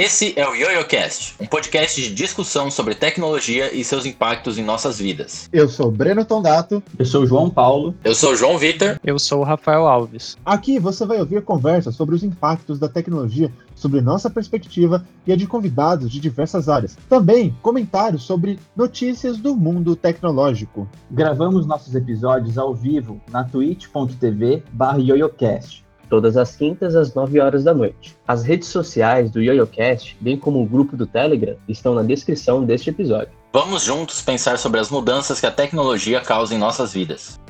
Esse é o YoYoCast, um podcast de discussão sobre tecnologia e seus impactos em nossas vidas. Eu sou Breno Tondato. Eu sou o João Paulo. Eu sou o João Vitor. Eu sou o Rafael Alves. Aqui você vai ouvir conversas sobre os impactos da tecnologia sobre nossa perspectiva e a de convidados de diversas áreas. Também comentários sobre notícias do mundo tecnológico. Gravamos nossos episódios ao vivo na twitch.tv/yoyocast todas as quintas às 9 horas da noite. As redes sociais do YoYoCast, bem como o grupo do Telegram, estão na descrição deste episódio. Vamos juntos pensar sobre as mudanças que a tecnologia causa em nossas vidas.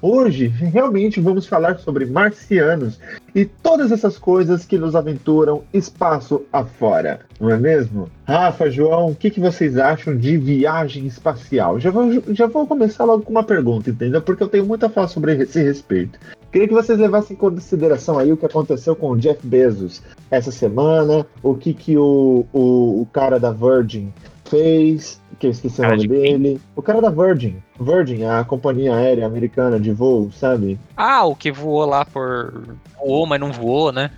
Hoje, realmente vamos falar sobre marcianos e todas essas coisas que nos aventuram espaço afora, não é mesmo? Rafa, João, o que, que vocês acham de viagem espacial? Já vou, já vou começar logo com uma pergunta, entendeu? Porque eu tenho muito a sobre esse respeito. Queria que vocês levassem em consideração aí o que aconteceu com o Jeff Bezos essa semana, o que, que o, o, o cara da Virgin fez, que eu esqueci cara o nome dele. Quem? O cara da Virgin. Virgin, a companhia aérea americana de voo, sabe? Ah, o que voou lá por. voou, mas não voou, né?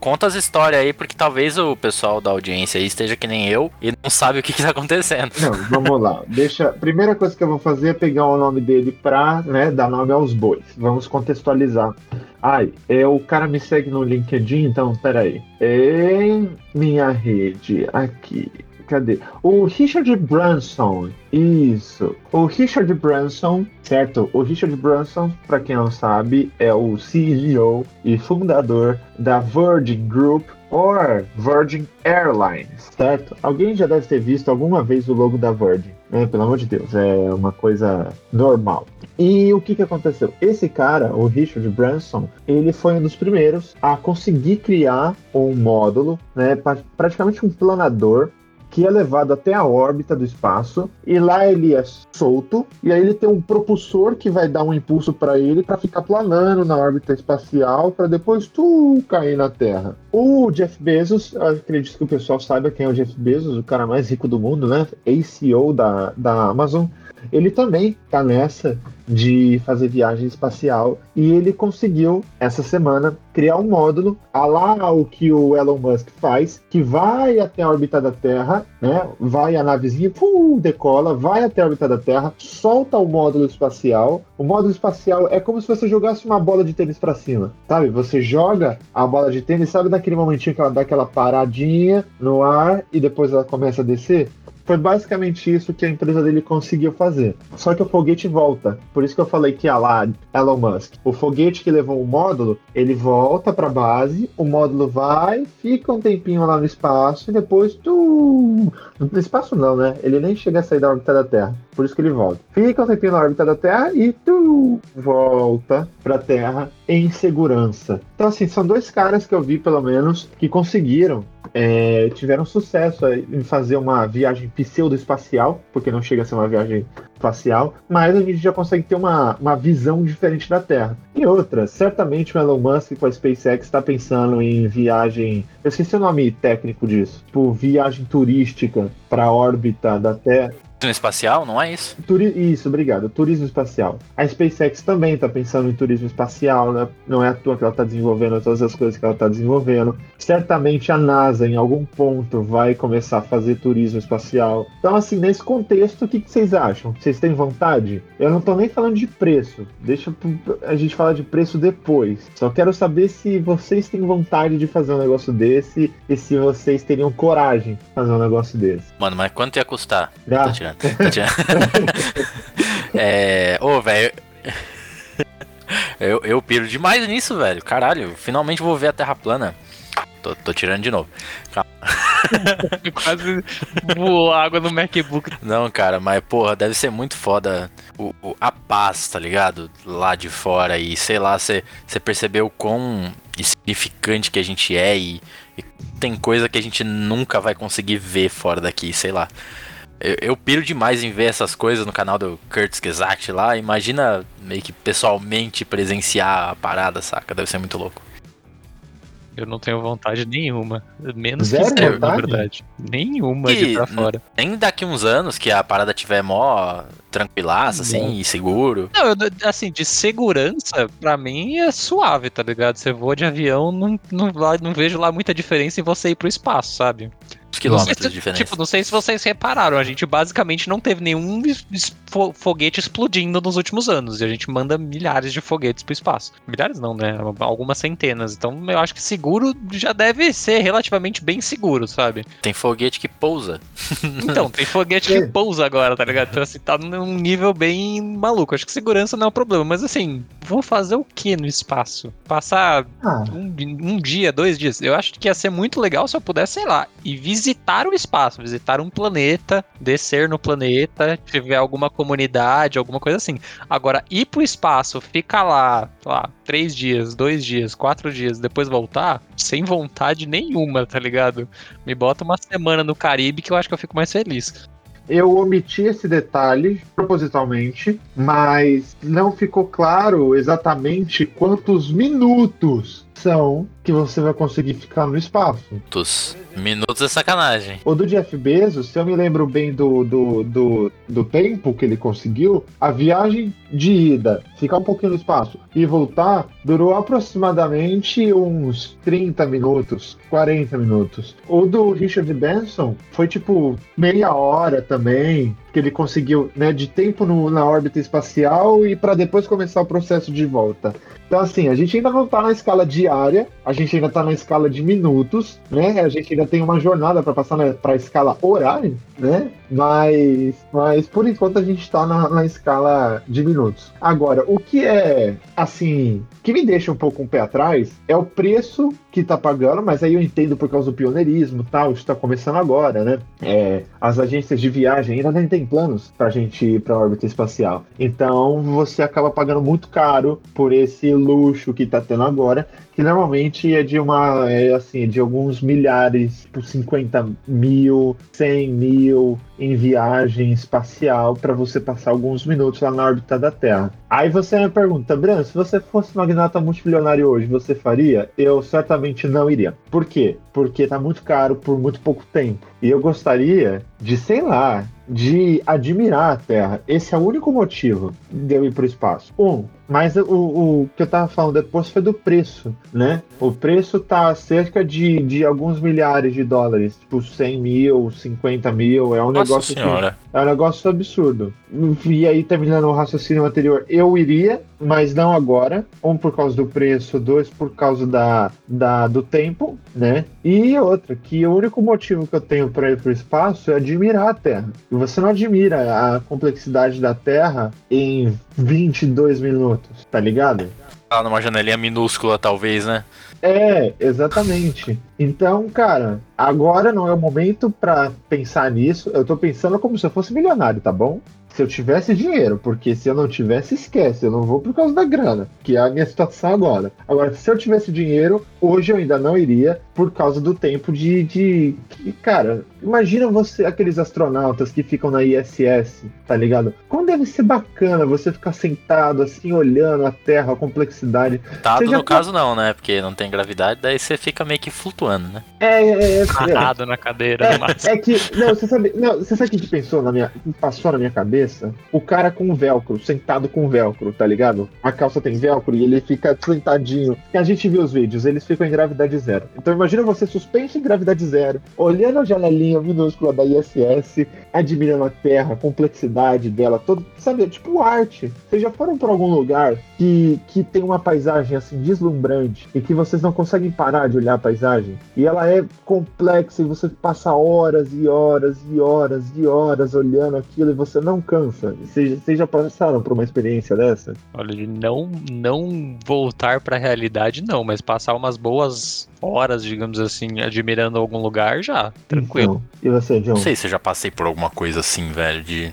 Conta as histórias aí, porque talvez o pessoal da audiência aí esteja que nem eu e não sabe o que, que tá acontecendo. Não, vamos lá. Deixa. Primeira coisa que eu vou fazer é pegar o nome dele pra, né, dar nome aos bois. Vamos contextualizar. Ai, é, o cara me segue no LinkedIn, então peraí. Em minha rede, aqui. Cadê? O Richard Branson. Isso. O Richard Branson, certo? O Richard Branson, para quem não sabe, é o CEO e fundador da Virgin Group or Virgin Airlines, certo? Alguém já deve ter visto alguma vez o logo da Virgin, né? Pelo amor de Deus, é uma coisa normal. E o que, que aconteceu? Esse cara, o Richard Branson, ele foi um dos primeiros a conseguir criar um módulo, né? Praticamente um planador que é levado até a órbita do espaço e lá ele é solto e aí ele tem um propulsor que vai dar um impulso para ele para ficar planando na órbita espacial para depois tu cair na Terra. O Jeff Bezos, acredito que o pessoal saiba quem é o Jeff Bezos, o cara mais rico do mundo, né? ACO da, da Amazon ele também está nessa de fazer viagem espacial e ele conseguiu essa semana criar um módulo a lá o que o Elon Musk faz, que vai até a órbita da Terra, né? Vai a navezinha, pum, decola, vai até a órbita da Terra, solta o módulo espacial. O módulo espacial é como se você jogasse uma bola de tênis para cima, sabe? Você joga a bola de tênis, sabe naquele momentinho que ela dá aquela paradinha no ar e depois ela começa a descer? Foi basicamente isso que a empresa dele conseguiu fazer. Só que o foguete volta. Por isso que eu falei que a lá, Elon Musk. O foguete que levou o módulo, ele volta para a base, o módulo vai, fica um tempinho lá no espaço e depois tu no espaço não, né? Ele nem chega a sair da órbita da Terra. Por isso que ele volta. Fica um tempinho na órbita da Terra e tu volta para a Terra em segurança. Então assim, são dois caras que eu vi pelo menos que conseguiram é, tiveram sucesso em fazer uma viagem pseudo-espacial, porque não chega a ser uma viagem espacial, mas a gente já consegue ter uma, uma visão diferente da Terra. E outra, certamente o Elon Musk com a SpaceX está pensando em viagem. Eu esqueci o nome técnico disso. Tipo, viagem turística para a órbita da Terra. Turismo espacial, não é isso? Turi isso, obrigado. Turismo espacial. A SpaceX também está pensando em turismo espacial, né? Não é à toa que ela está desenvolvendo todas as coisas que ela está desenvolvendo. Certamente a NASA, em algum ponto, vai começar a fazer turismo espacial. Então, assim, nesse contexto, o que, que vocês acham? Vocês têm vontade? Eu não estou nem falando de preço. Deixa a gente falar de preço depois. Só quero saber se vocês têm vontade de fazer um negócio desse e se vocês teriam coragem de fazer um negócio desse. Mano, mas quanto ia custar? Ah, é. Ô, velho. Eu, eu piro demais nisso, velho. Caralho, finalmente vou ver a Terra plana. Tô, tô tirando de novo. Calma. Quase voou água no MacBook. Não, cara, mas porra, deve ser muito foda o, o a paz, tá ligado? Lá de fora e sei lá, você percebeu quão insignificante que a gente é e, e tem coisa que a gente nunca vai conseguir ver fora daqui, sei lá. Eu, eu piro demais em ver essas coisas no canal do Kurtz Gesagt lá. Imagina meio que pessoalmente presenciar a parada, saca? Deve ser muito louco. Eu não tenho vontade nenhuma. Menos Zero que zero, na verdade. Nenhuma de Que- ir pra fora. Nem daqui uns anos que a parada tiver mó tranquilaça, assim, e seguro. Não, eu, assim, de segurança, pra mim é suave, tá ligado? Você voa de avião, não, não, não vejo lá muita diferença em você ir pro espaço, sabe? Quilômetros de diferença. Tipo, não sei se vocês repararam, a gente basicamente não teve nenhum foguete explodindo nos últimos anos. E a gente manda milhares de foguetes pro espaço. Milhares não, né? Algumas centenas. Então eu acho que seguro já deve ser relativamente bem seguro, sabe? Tem foguete que pousa. Então, tem foguete que É. pousa agora, tá ligado? Então, assim, tá num nível bem maluco. Acho que segurança não é um problema. Mas, assim, vou fazer o que no espaço? Passar Ah, um, um dia, dois dias. Eu acho que ia ser muito legal se eu pudesse, sei lá, e visitar o espaço, visitar um planeta, descer no planeta, tiver alguma comunidade, alguma coisa assim. Agora, ir pro espaço, ficar lá, lá, três dias, dois dias, quatro dias, depois voltar, sem vontade nenhuma, tá ligado? Me bota uma semana no Caribe que eu acho que eu fico mais feliz. eu omiti esse detalhe propositalmente, mas não ficou claro exatamente quantos minutos são que você vai conseguir ficar no espaço. Minutos. Minutos é sacanagem. O do Jeff Bezos, se eu me lembro bem do, do, do, do tempo que ele conseguiu, a viagem de ida, ficar um pouquinho no espaço e voltar, durou aproximadamente uns 30 minutos, 40 minutos. O do Richard Benson foi tipo meia hora também, que ele conseguiu, né, de tempo no- na órbita espacial e para depois começar o processo de volta. Então, assim, a gente ainda não tá na escala diária, a gente ainda tá na escala de minutos, né? A gente ainda tem uma jornada para passar na, pra escala horária, né? Mas, mas por enquanto a gente tá na, na escala de minutos. Agora, o que é, assim, que me deixa um pouco o pé atrás é o preço que tá pagando, mas aí eu entendo por causa do pioneirismo tal, isso tá começando agora, né? É, as agências de viagem ainda nem tem planos pra gente ir pra órbita espacial. Então você acaba pagando muito caro por esse luxo que tá tendo agora, que normalmente é de uma, é assim, de alguns milhares, por 50 mil, 100 mil em viagem espacial para você passar alguns minutos lá na órbita da Terra. Aí você me pergunta, Bran, se você fosse magnata multimilionário hoje, você faria? Eu certamente não iria. Por quê? Porque tá muito caro por muito pouco tempo. E eu gostaria de, sei lá, de admirar a Terra. Esse é o único motivo de eu ir para o espaço. Um, mas o, o que eu tava falando depois foi do preço, né? O preço tá cerca de, de alguns milhares de dólares, tipo 100 mil, 50 mil, é um Nossa negócio que- senhora. é um negócio absurdo. E aí, terminando o raciocínio anterior, eu iria, mas não agora. Um, por causa do preço, dois, por causa da, da, do tempo, né? E outra, que o único motivo que eu tenho para ir para o espaço é admirar a Terra. E você não admira a complexidade da Terra em 22 minutos, tá ligado? Lá numa janelinha minúscula, talvez, né? É, exatamente. Então, cara, agora não é o momento pra pensar nisso. Eu tô pensando como se eu fosse milionário, tá bom? Se eu tivesse dinheiro, porque se eu não tivesse, esquece. Eu não vou por causa da grana, que é a minha situação agora. Agora, se eu tivesse dinheiro, hoje eu ainda não iria por causa do tempo de. de que, cara, imagina você, aqueles astronautas que ficam na ISS, tá ligado? Como deve ser bacana você ficar sentado assim, olhando a Terra, a complexidade. Já no tá- caso não, né? Porque não tem gravidade, daí você fica meio que flutuando, né? É, é, é. é. Amarrado na cadeira, no máximo. É que, não, você sabe, não, você sabe o que pensou na minha, passou na minha cabeça? O cara com velcro, sentado com velcro, tá ligado? A calça tem velcro e ele fica sentadinho. E a gente viu os vídeos, eles ficam em gravidade zero. Então imagina você suspenso em gravidade zero, olhando a janelinha minúscula da ISS, admirando a Terra, a complexidade dela, todo, sabe, tipo arte. Vocês já foram pra algum lugar que, que tem uma paisagem assim deslumbrante e que vocês não conseguem parar de olhar a paisagem? E ela é complexa e você passa horas e horas e horas e horas olhando aquilo e você não cansa. Vocês, vocês já passaram por uma experiência dessa? Olha, de não, não voltar pra realidade, não, mas passar umas boas horas, digamos assim, admirando algum lugar já, tranquilo. Então, e você, John? Não sei se eu já passei por alguma coisa assim, velho, de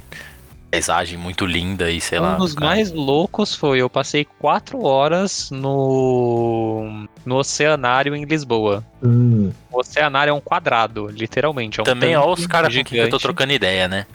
paisagem muito linda e sei lá. um dos cara. mais loucos foi eu passei quatro horas no, no oceanário em Lisboa. Hum, O oceanário é um quadrado, literalmente. É um Também, ó, os caras com quem eu tô trocando ideia, né?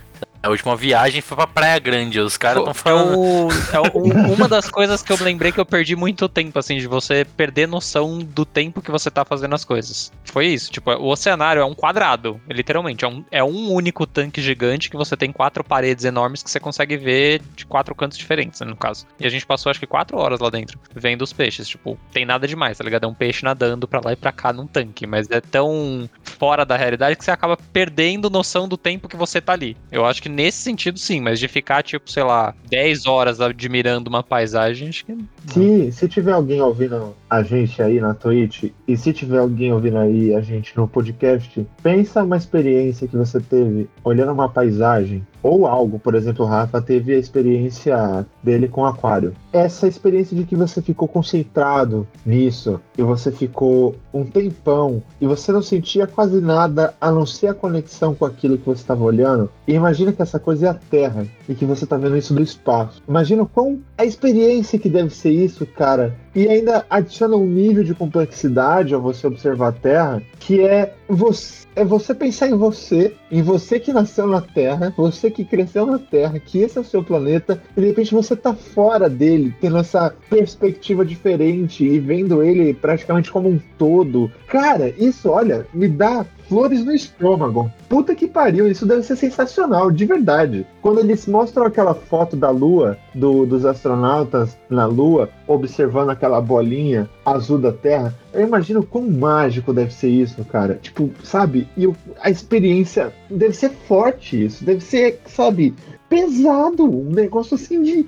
A última viagem foi pra Praia Grande, os caras estão É, falando. o- é o- uma das coisas que eu lembrei que eu perdi muito tempo, assim, de você perder noção do tempo que você tá fazendo as coisas. Foi isso, tipo, o oceanário é um quadrado, literalmente, é um, é um único tanque gigante que você tem quatro paredes enormes que você consegue ver de quatro cantos diferentes, né, no caso. E a gente passou acho que quatro horas lá dentro, vendo os peixes, tipo, tem nada demais, tá ligado? É um peixe nadando pra lá e pra cá num tanque, mas é tão fora da realidade que você acaba perdendo noção do tempo que você tá ali. Eu acho que nesse sentido sim, mas de ficar, tipo, sei lá, 10 horas admirando uma paisagem, acho que. Se, se tiver alguém ouvindo a gente aí na Twitch, e se tiver alguém ouvindo aí a gente no podcast, pensa uma experiência que você teve olhando uma paisagem, ou algo, por exemplo, o Rafa teve a experiência dele com aquário. Essa experiência de que você ficou concentrado nisso, e você ficou um tempão, e você não sentia quase nada a não ser a conexão com aquilo que você estava olhando. E imagina que essa coisa é a Terra, e que você está vendo isso do espaço. Imagina quão a experiência que deve ser isso, cara. E ainda adiciona um nível de complexidade ao você observar a Terra, que é você, é você pensar em você, em você que nasceu na Terra, você que cresceu na Terra, que esse é o seu planeta, e de repente você tá fora dele, tendo essa perspectiva diferente e vendo ele praticamente como um todo. Cara, isso, olha, me dá flores no estômago. Puta que pariu, isso deve ser sensacional, de verdade. Quando eles mostram aquela foto da Lua, do- dos astronautas na Lua, observando aquela bolinha azul da Terra, eu imagino quão mágico deve ser isso, cara. Tipo, sabe? E a experiência deve ser forte isso, deve ser, sabe, pesado. Um negócio assim de.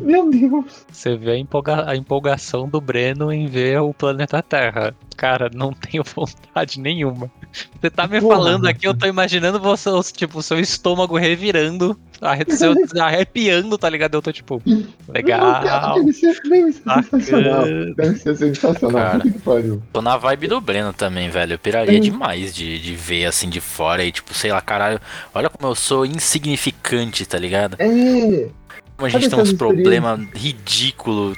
Meu Deus. Você vê a, empolga- a empolgação do Breno em ver o planeta Terra. Cara, não tenho vontade nenhuma. Você tá me Porra, falando aqui, eu tô imaginando você, tipo, o seu estômago revirando, seu- arrepiando, tá ligado? Eu tô tipo, legal. Deve ser, deve ser sensacional. bacana. Deve ser sensacional. Cara. Puta que pariu. Tô na vibe do Breno também, velho. Eu piraria Hum. demais de, de ver assim de fora e, tipo, sei lá, caralho, olha como eu sou insignificante, tá ligado? É, Como a gente Sabe tem uns problemas ridículos.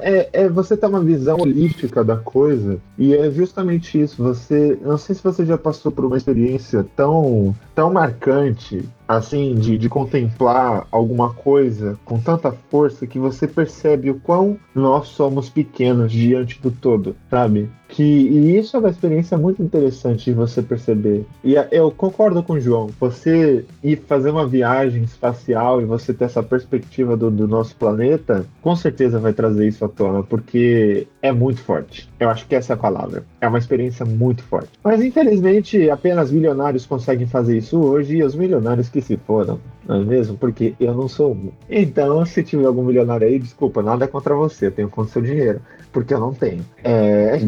É, é você ter uma visão holística da coisa e é justamente isso. Você, não sei se você já passou por uma experiência tão, tão marcante assim de, de contemplar alguma coisa com tanta força que você percebe o quão nós somos pequenos diante do todo, sabe? Que e isso é uma experiência muito interessante de você perceber. E a- eu concordo com o João. Você ir fazer uma viagem espacial e você ter essa perspectiva do, do nosso planeta, com certeza vai trazer isso à tona, porque é muito forte. Eu acho que essa é a palavra. É uma experiência muito forte. Mas infelizmente apenas milionários conseguem fazer isso hoje e os milionários que se foram, não é mesmo? Porque eu não sou um. Então, se tiver algum milionário aí, desculpa, nada contra você, eu tenho conta do seu dinheiro, porque eu não tenho. É.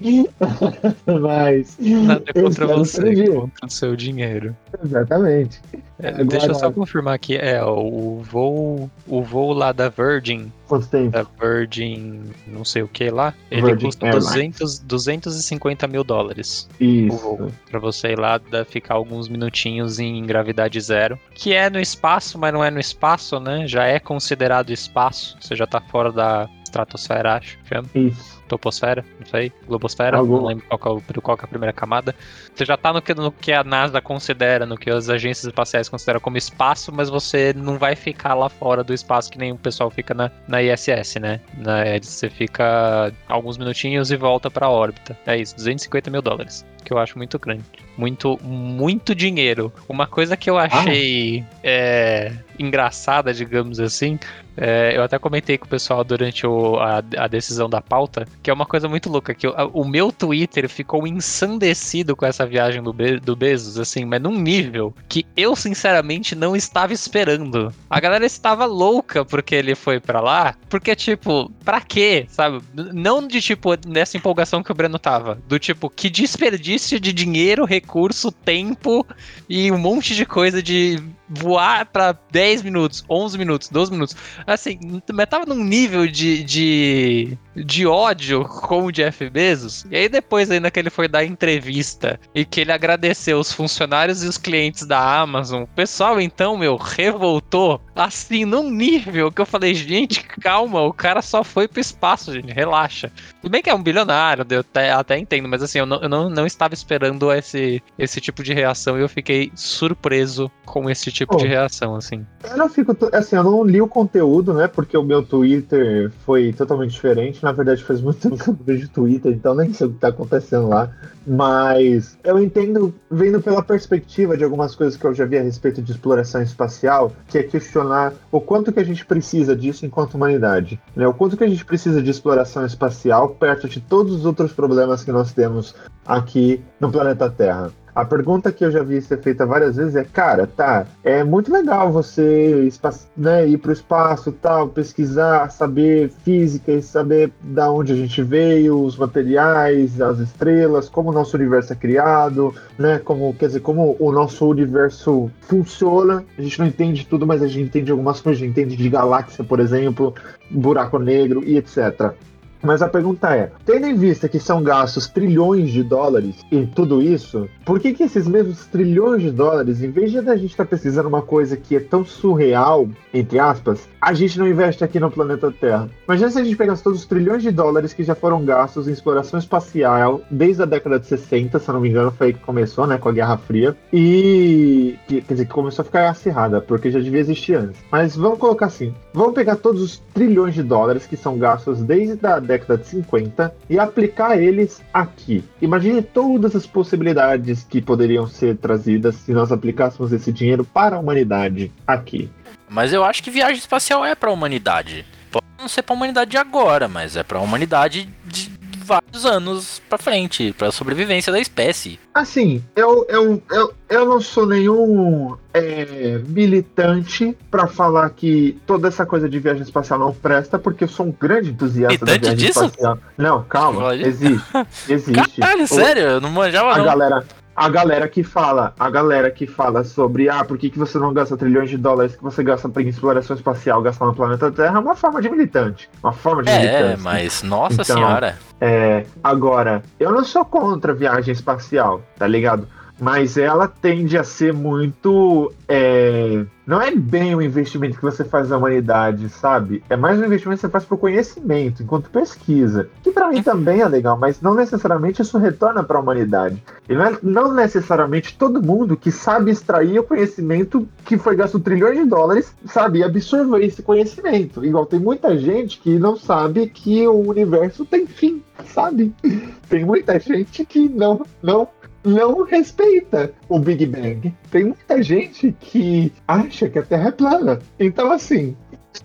Mas. Nada eu contra você, contra o seu dinheiro. Exatamente. É, Agora- Deixa eu só confirmar aqui, é, o voo, o voo lá da Virgin, Quanto tempo? da Virgin, não sei o que lá, ele Virgin custa Airlines. 200, 250 mil dólares. Isso. Pra você ir lá, ficar alguns minutinhos em gravidade zero. Que é no espaço, mas não é no espaço, né? Já é considerado espaço. Você já tá fora da estratosfera, acho. Chama. Isso. Toposfera, não sei. Globosfera, Algum- não lembro qual é qual é a primeira camada. Você já tá no que, no que a NASA considera, no que as agências espaciais consideram como espaço, mas você não vai ficar lá fora do espaço que nem o pessoal fica na, na ISS, né? Na, você fica alguns minutinhos e volta pra órbita. É isso, 250 mil dólares. Que eu acho muito grande. Muito, muito dinheiro. Uma coisa que eu achei é, engraçada, digamos assim, é, eu até comentei com o pessoal durante o- a, a decisão da pauta, que é uma coisa muito louca, que o, a- o meu Twitter ficou ensandecido com essa viagem do, Be- do Bezos, assim, mas num nível que eu, sinceramente, não estava esperando. A galera estava louca porque ele foi pra lá, porque, tipo, pra quê, sabe? Não de, tipo, nessa empolgação que o Breno tava, do tipo, que desperdício de dinheiro, recurso, tempo e um monte de coisa de voar pra 10 minutos, 11 minutos, 12 minutos. Assim, mas tava num nível de, de de ódio com o Jeff Bezos. E aí depois ainda que ele foi dar entrevista e que ele agradeceu os funcionários e os clientes da Amazon, o pessoal então, meu, revoltou assim num nível que eu falei, gente, calma, o cara só foi pro espaço, gente, relaxa. Tudo bem que é um bilionário, eu até, até entendo, mas assim, eu não, eu não, não estava esperando esse, esse tipo de reação e eu fiquei surpreso com esse tipo Oh. de reação, assim. Eu não fico. Assim, eu não li o conteúdo, né? Porque o meu Twitter foi totalmente diferente. Na verdade, faz muito tempo que eu não vejo Twitter, então nem sei o que tá acontecendo lá. Mas eu entendo, vendo pela perspectiva de algumas coisas que eu já vi a respeito de exploração espacial, que é questionar o quanto que a gente precisa disso enquanto humanidade. Né? O quanto que a gente precisa de exploração espacial perto de todos os outros problemas que nós temos aqui no planeta Terra. A pergunta que eu já vi ser feita várias vezes é, cara, tá, é muito legal você né, ir para o espaço, tal, pesquisar, saber física e saber da onde a gente veio, os materiais, as estrelas, como o nosso universo é criado, né, como, quer dizer, como o nosso universo funciona. A gente não entende tudo, mas a gente entende algumas coisas, a gente entende de galáxia, por exemplo, buraco negro e etc. Mas a pergunta é: tendo em vista que são gastos trilhões de dólares em tudo isso, por que, que esses mesmos trilhões de dólares, em vez de a gente estar pesquisando uma coisa que é tão surreal, entre aspas, a gente não investe aqui no planeta Terra? Imagina se a gente pegasse todos os trilhões de dólares que já foram gastos em exploração espacial desde a década de 60, se não me engano, foi aí que começou, né, com a Guerra Fria, e que, quer dizer, que começou a ficar acirrada, porque já devia existir antes. Mas vamos colocar assim: vamos pegar todos os trilhões de dólares que são gastos desde a década de 50 e aplicar eles aqui. Imagine todas as possibilidades que poderiam ser trazidas se nós aplicássemos esse dinheiro para a humanidade aqui. Mas eu acho que viagem espacial é pra humanidade. Pode não ser pra humanidade de agora, mas é pra humanidade de vários anos pra frente, pra sobrevivência da espécie. Assim, eu, eu, eu, eu não sou nenhum é, militante para falar que toda essa coisa de viagem espacial não presta, porque eu sou um grande entusiasta da Militante viagem disso? espacial. Não, calma, existe. Existe. Caralho, O- sério? Eu não manjava a não. galera a galera que fala a galera que fala sobre ah por que, que você não gasta trilhões de dólares que você gasta em exploração espacial gastar no planeta Terra? É uma forma de militante uma forma de É, militante mas nossa Então, senhora. é, agora eu não sou contra viagem espacial tá ligado mas ela tende a ser muito é, não é bem o investimento que você faz na humanidade, sabe? É mais um investimento que você faz pro conhecimento, enquanto pesquisa. Que pra mim também é legal, mas não necessariamente isso retorna pra humanidade. E não, é, não necessariamente todo mundo que sabe extrair o conhecimento que foi gasto trilhões de dólares, sabe absorver esse conhecimento. Igual tem muita gente que não sabe que o universo tem fim, sabe? Tem muita gente que não, não não respeita o Big Bang. Tem muita gente que acha que a Terra é plana. Então, assim,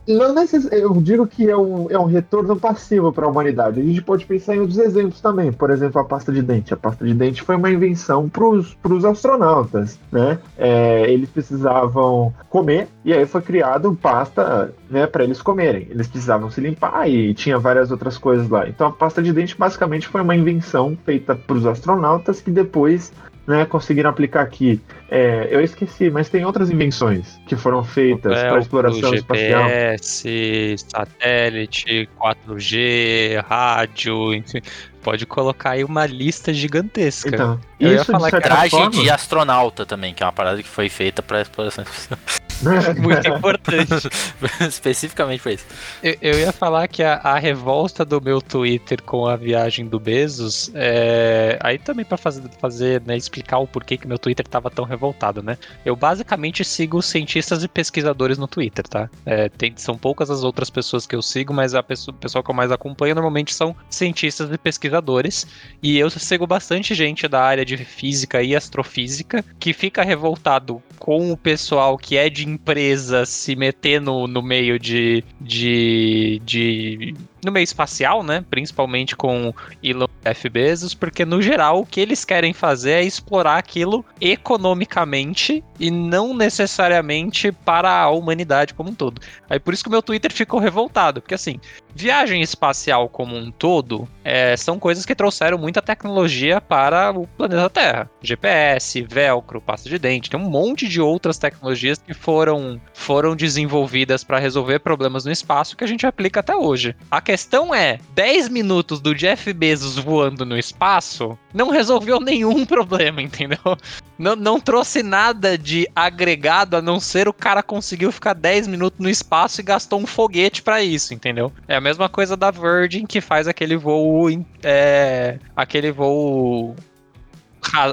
não necess... eu digo que é um, é um retorno passivo para a humanidade. A gente pode pensar em outros exemplos também. Por exemplo, a pasta de dente. A pasta de dente foi uma invenção para os astronautas, né? É, eles precisavam comer e aí foi criado pasta, né, para eles comerem. Eles precisavam se limpar e tinha várias outras coisas lá. Então, a pasta de dente basicamente foi uma invenção feita para os astronautas que depois né, conseguiram aplicar aqui. É, eu esqueci, mas tem outras invenções que foram feitas É, para exploração espacial. GPS, satélite, 4G, rádio, enfim. Pode colocar aí uma lista gigantesca. Então, Eu ia isso falar de forma, de astronauta também, que é uma parada que foi feita pra exploração espacial. Muito importante. Especificamente pra isso. Eu, eu ia falar que a, a revolta do meu Twitter com a viagem do Bezos, é, aí também pra fazer, fazer né, explicar o porquê que meu Twitter tava tão revoltado, né? Eu basicamente sigo cientistas e pesquisadores no Twitter, tá? É, tem- são poucas as outras pessoas que eu sigo, mas a pessoa, o pessoal que eu mais acompanho normalmente são cientistas e pesquisadores. E eu sigo bastante gente da área de física e astrofísica que fica revoltado com o pessoal que é de empresa se meter no, no meio de, de, de. No meio espacial, né? Principalmente com Elon F. Bezos, porque no geral o que eles querem fazer é explorar aquilo economicamente e não necessariamente para a humanidade como um todo. Aí por isso que o meu Twitter ficou revoltado, porque assim, viagem espacial como um todo é, são coisas que trouxeram muita tecnologia para o planeta Terra. GPS, velcro, pasta de dente, tem um monte de outras tecnologias que foram, foram desenvolvidas para resolver problemas no espaço que a gente aplica até hoje. A questão questão é, 10 minutos do Jeff Bezos voando no espaço não resolveu nenhum problema, entendeu? Não, não trouxe nada de agregado a não ser o cara conseguiu ficar 10 minutos no espaço e gastou um foguete para isso, entendeu? É a mesma coisa da Virgin que faz aquele voo. É, aquele voo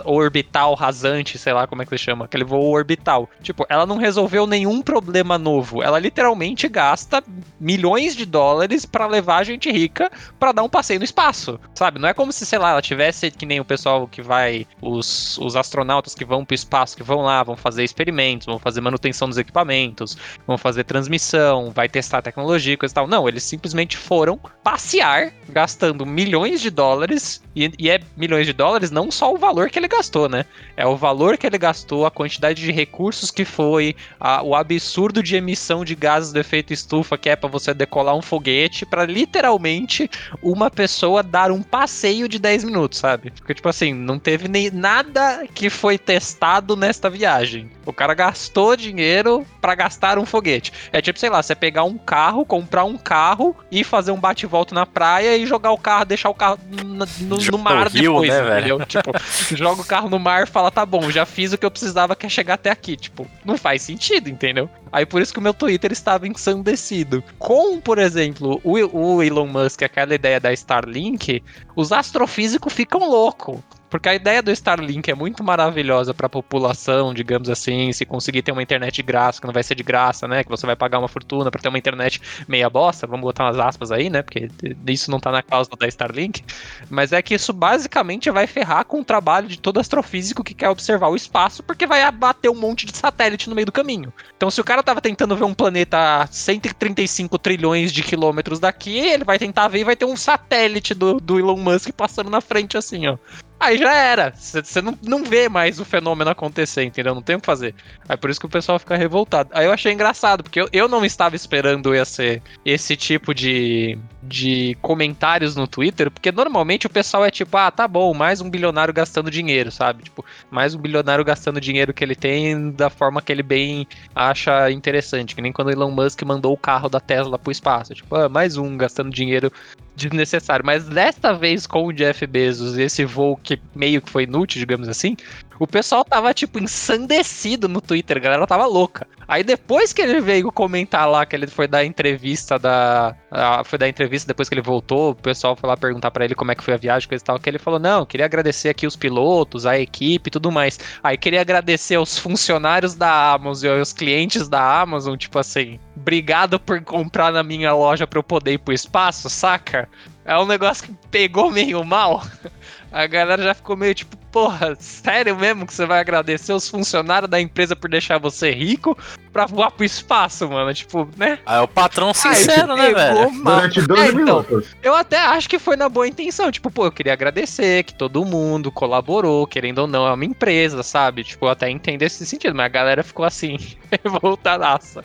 orbital rasante, sei lá como é que se chama, aquele voo orbital. Tipo, ela não resolveu nenhum problema novo. Ela literalmente gasta milhões de dólares pra levar a gente rica pra dar um passeio no espaço, sabe? Não é como se, sei lá, ela tivesse que nem o pessoal que vai, os, os astronautas que vão pro espaço, que vão lá, vão fazer experimentos, vão fazer manutenção dos equipamentos, vão fazer transmissão, vai testar tecnologia coisa e tal. Não, eles simplesmente foram passear, gastando milhões de dólares, e, e é milhões de dólares não só o valor que ele gastou, né? É o valor que ele gastou, a quantidade de recursos que foi, a- o absurdo de emissão de gases do efeito estufa que é pra você decolar um foguete pra literalmente uma pessoa dar um passeio de 10 minutos, sabe? Porque, tipo assim, não teve nem nada que foi testado nesta viagem. O cara gastou dinheiro pra gastar um foguete. É tipo, sei lá, você pegar um carro, comprar um carro e fazer um bate-volta na praia e jogar o carro, deixar o carro no, no- mar rio, depois, né, velho? entendeu? Tipo, joga o carro no mar e fala, tá bom, já fiz o que eu precisava, que é chegar até aqui. Tipo, não faz sentido, entendeu? Aí por isso que o meu Twitter estava ensandecido. Com, por exemplo, o, o Elon Musk, aquela ideia da Starlink, os astrofísicos ficam loucos. Porque a ideia do Starlink é muito maravilhosa para a população, digamos assim, se conseguir ter uma internet de graça, que não vai ser de graça, né? Que você vai pagar uma fortuna para ter uma internet meia bosta, vamos botar umas aspas aí, né? Porque isso não tá na cláusula da Starlink. Mas é que isso basicamente vai ferrar com o trabalho de todo astrofísico que quer observar o espaço, porque vai abater um monte de satélite no meio do caminho. Então, se o cara tava tentando ver um planeta a 135 trilhões de quilômetros daqui, ele vai tentar ver e vai ter um satélite do, do Elon Musk passando na frente assim, ó. Aí já era. Você não, não vê mais o fenômeno acontecer, entendeu? Não tem o que fazer. Aí por isso que o pessoal fica revoltado. Aí eu achei engraçado, porque eu, eu não estava esperando esse, esse tipo de, de comentários no Twitter, porque normalmente o pessoal é tipo, ah, tá bom, mais um bilionário gastando dinheiro, sabe? Tipo, mais um bilionário gastando dinheiro que ele tem da forma que ele bem acha interessante. Que nem quando o Elon Musk mandou o carro da Tesla pro espaço. Tipo, ah, mais um gastando dinheiro desnecessário. Mas desta vez com o Jeff Bezos, esse voo que meio que foi inútil, digamos assim, o pessoal tava, tipo, ensandecido no Twitter, a galera tava louca. Aí depois que ele veio comentar lá, que ele foi dar entrevista da. a- foi dar entrevista depois que ele voltou, o pessoal foi lá perguntar pra ele como é que foi a viagem, coisa e tal, que ele falou, não, queria agradecer aqui os pilotos, a equipe e tudo mais. Aí queria agradecer aos funcionários da Amazon e aos clientes da Amazon, tipo assim, obrigado por comprar na minha loja pra eu poder ir pro espaço, saca? É um negócio que pegou meio mal. A galera já ficou meio tipo, porra, sério mesmo que você vai agradecer os funcionários da empresa por deixar você rico pra voar pro espaço, mano? Tipo, né? Aí é o patrão Ai, sincero, né, pegou velho? mal. Durante 12 É, então, minutos. eu até acho que foi na boa intenção. Tipo, pô, eu queria agradecer que todo mundo colaborou, querendo ou não, é uma empresa, sabe? Tipo, eu até entendo esse sentido, mas a galera ficou assim, revoltadaça.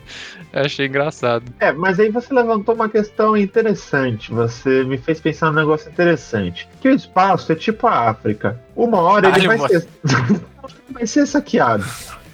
Eu achei engraçado. É, mas aí você levantou uma questão interessante. Você me fez pensar num negócio interessante. Que o espaço é tipo a África. Uma hora ele vai ser. vai ser saqueado.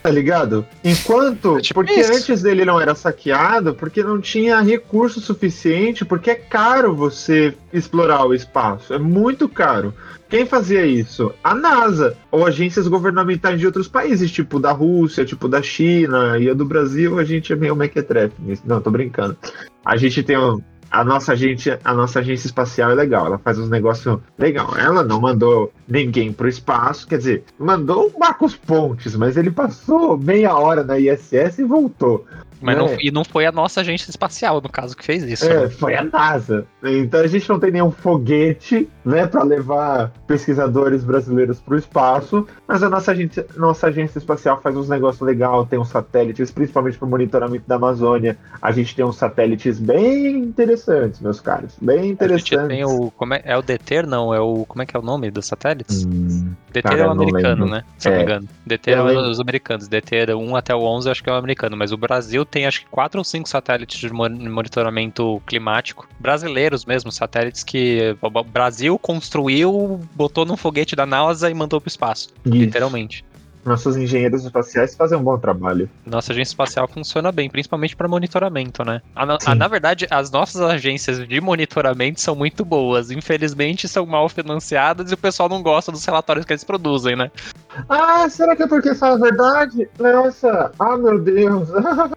Tá ligado? Enquanto. É tipo porque antes dele não era saqueado, porque não tinha recurso suficiente, porque é caro você explorar o espaço. É muito caro. Quem fazia isso? A NASA, ou agências governamentais de outros países, tipo da Rússia, tipo da China, e a do Brasil, a gente é meio mequetrefe nisso. Não, tô brincando. A gente tem um. A nossa, agência, a nossa agência espacial é legal, ela faz uns negócios legal. Ela não mandou ninguém pro espaço, quer dizer, mandou o Marcos Pontes, mas ele passou meia hora na ISS e voltou. Mas É. não, e não foi a nossa agência espacial, no caso, que fez isso. É, né? foi a NASA. Então a gente não tem nenhum foguete, né, para levar pesquisadores brasileiros para o espaço, mas a nossa agência, nossa agência espacial faz uns negócios legais, tem uns satélites, principalmente para monitoramento da Amazônia. A gente tem uns satélites bem interessantes, meus caros, bem A gente interessantes. tem o. Como é, é o DETER, não? É o. Como é que é o nome dos satélites? Hum, DETER cara, é o americano, né? Se eu não É. me engano. DETER é lembro. os americanos. DETER 1 até o 11 eu acho que é o americano. Mas o Brasil tem acho que 4 ou 5 satélites de mon- monitoramento climático. Brasileiros mesmo, satélites que o Brasil construiu, botou num foguete da NASA e mandou pro espaço. isso. Literalmente. Nossos engenheiros espaciais fazem um bom trabalho. Nossa agência espacial funciona bem, principalmente para monitoramento, né? A, a- na verdade, as nossas agências de monitoramento são muito boas. Infelizmente, são mal financiadas e o pessoal não gosta dos relatórios que eles produzem, né? Ah, será que é porque fala a verdade? Nossa, ah meu Deus.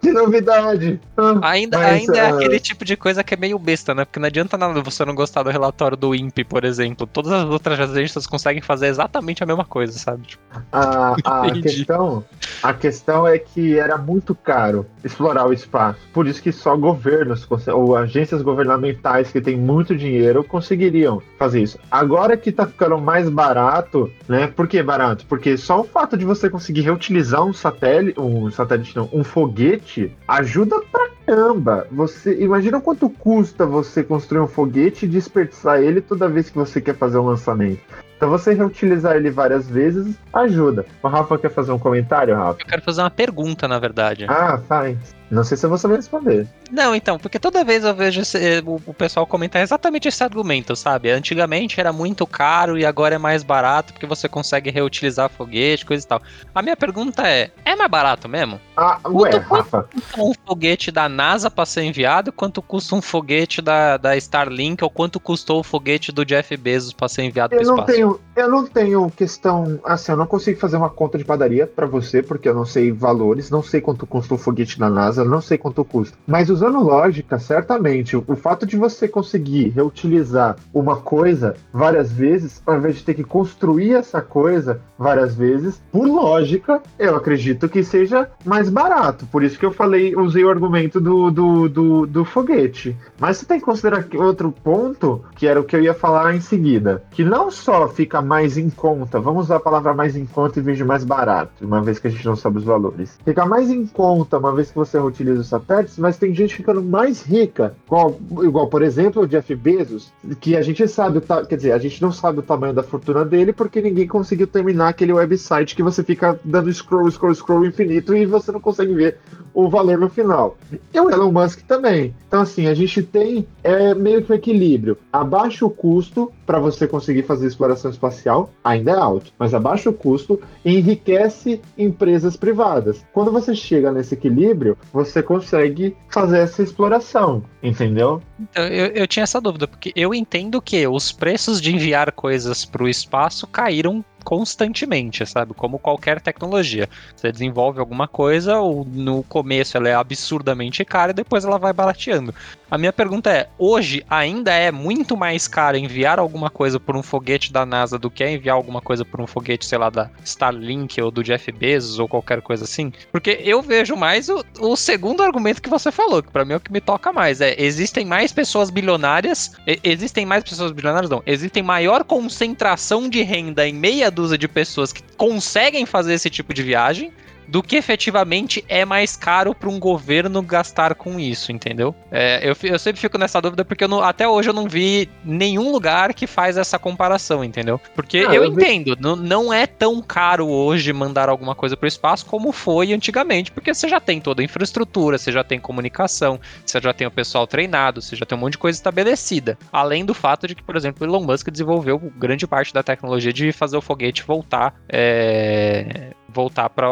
que novidade. Ah, Ainda, Mas, ainda é ah, aquele tipo de coisa que é meio besta, né? Porque não adianta nada você não gostar do relatório do INPE, por exemplo. Todas as outras agências conseguem fazer exatamente a mesma coisa, sabe? Tipo, A, a questão, a questão é que era muito caro explorar o espaço. Por isso que só governos ou agências governamentais que têm muito dinheiro conseguiriam fazer isso. Agora que tá ficando mais barato, né? Por que barato? Porque só o fato de você conseguir reutilizar um satélite, um satélite não, um foguete ajuda pra caramba. Você imagina quanto custa você construir um foguete e desperdiçar ele toda vez que você quer fazer um lançamento. Então você reutilizar ele várias vezes ajuda. O Rafa quer fazer um comentário, Rafa? eu quero fazer uma pergunta, na verdade. Ah, faz. Não sei se você vai responder. Não, então, porque toda vez eu vejo esse- o, o pessoal comentar exatamente esse argumento, sabe? Antigamente era muito caro e agora é mais barato porque você consegue reutilizar foguete, coisa e tal. A minha pergunta é: é mais barato mesmo? Ah, ué, Quanto- Rafa. Custa um foguete da NASA pra ser enviado? Quanto custa um foguete da, da Starlink? Ou quanto custou o foguete do Jeff Bezos pra ser enviado Eu pro não espaço? tenho, eu não tenho questão, assim, eu não consigo fazer uma conta de padaria pra você, porque eu não sei valores, não sei quanto custa o foguete da NASA, não sei quanto custa. Mas usando lógica, certamente, o fato de você conseguir reutilizar uma coisa várias vezes, ao invés de ter que construir essa coisa várias vezes, por lógica, eu acredito que seja mais barato. Por isso que eu falei, usei o argumento do, do, do, do foguete. Mas você tem que considerar outro ponto, que era o que eu ia falar em seguida, que não só fica mais em conta, vamos usar a palavra mais em conta vez de mais barato, uma vez que a gente não sabe os valores. Fica mais em conta uma vez que você utiliza os satélites, mas tem gente ficando mais rica, igual, igual por exemplo o Jeff Bezos, que a gente sabe, quer dizer, a gente não sabe o tamanho da fortuna dele porque ninguém conseguiu terminar aquele website que você fica dando scroll, scroll, scroll infinito e você não consegue ver o valor no final. E o Elon Musk também. Então, assim, a gente tem é, meio que um equilíbrio. Abaixa o custo para você conseguir fazer exploração espacial, ainda é alto, mas abaixa o custo enriquece empresas privadas. Quando você chega nesse equilíbrio, você consegue fazer essa exploração, entendeu? Então, eu, eu tinha essa dúvida, porque eu entendo que os preços de enviar coisas para o espaço caíram constantemente, sabe? Como qualquer tecnologia. Você desenvolve alguma coisa, ou no começo ela é absurdamente cara e depois ela vai barateando. A minha pergunta é: hoje ainda é muito mais caro enviar alguma coisa por um foguete da NASA do que enviar alguma coisa por um foguete, sei lá, da Starlink ou do Jeff Bezos ou qualquer coisa assim? Porque eu vejo mais o, o segundo argumento que você falou, que pra mim é o que me toca mais. É, existem mais pessoas bilionárias, existem mais pessoas bilionárias, não, existem maior concentração de renda em meia dúzia de pessoas que conseguem fazer esse tipo de viagem do que efetivamente é mais caro para um governo gastar com isso, entendeu? É, eu, eu sempre fico nessa dúvida porque não- até hoje eu não vi nenhum lugar que faz essa comparação, entendeu? Porque Ah, eu, eu vi- entendo, não, não é tão caro hoje mandar alguma coisa para o espaço como foi antigamente, porque você já tem toda a infraestrutura, você já tem comunicação, você já tem o pessoal treinado, você já tem um monte de coisa estabelecida. Além do fato de que, por exemplo, o Elon Musk desenvolveu grande parte da tecnologia de fazer o foguete voltar é, voltar para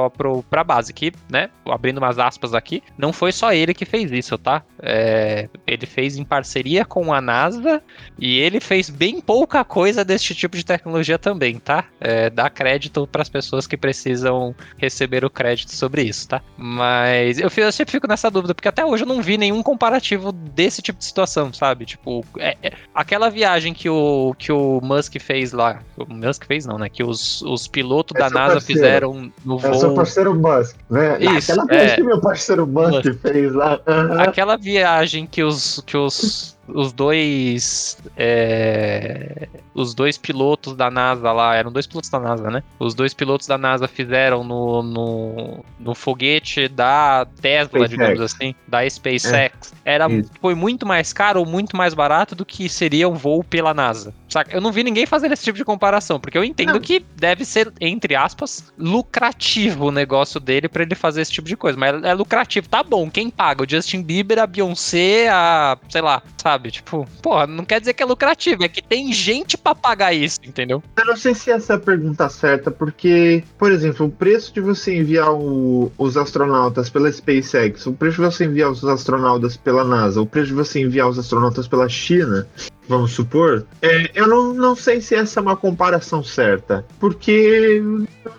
para base que, né, abrindo umas aspas aqui, não foi só ele que fez isso, tá? É, ele fez em parceria com a NASA e ele fez bem pouca coisa desse tipo de tecnologia também, tá? É, dá crédito para as pessoas que precisam receber o crédito sobre isso, tá? Mas eu, eu sempre fico nessa dúvida, porque até hoje eu não vi nenhum comparativo desse tipo de situação, sabe? Tipo, é- é- aquela viagem que o, que o Musk fez lá, o Musk fez não, né? Que os, os pilotos É da seu NASA parceiro. fizeram no É o seu voo. parceiro Musk, né? Isso, Aquela é. que meu parceiro Musk fez lá. aham. Aquela viagem que os, que os, os dois. é, os dois pilotos da NASA lá, eram dois pilotos da NASA, né? Os dois pilotos da NASA fizeram no, no, no foguete da Tesla, SpaceX. digamos assim, da SpaceX. Era, Isso. foi muito mais caro ou muito mais barato do que seria um voo pela NASA. Saca? Eu não vi ninguém fazendo esse tipo de comparação, porque eu entendo Não. que deve ser, entre aspas, lucrativo o negócio dele pra ele fazer esse tipo de coisa. Mas é lucrativo, tá bom. Quem paga? O Justin Bieber, a Beyoncé, a. sei lá, sabe? Sabe? Tipo, porra, não quer dizer que é lucrativo, é que tem gente pra pagar isso, entendeu? Eu não sei se essa é a pergunta certa, porque, por exemplo, o preço de você enviar o- os astronautas pela SpaceX, o preço de você enviar os astronautas pela NASA, o preço de você enviar os astronautas pela China, vamos supor, é, eu não, não sei se essa é uma comparação certa, porque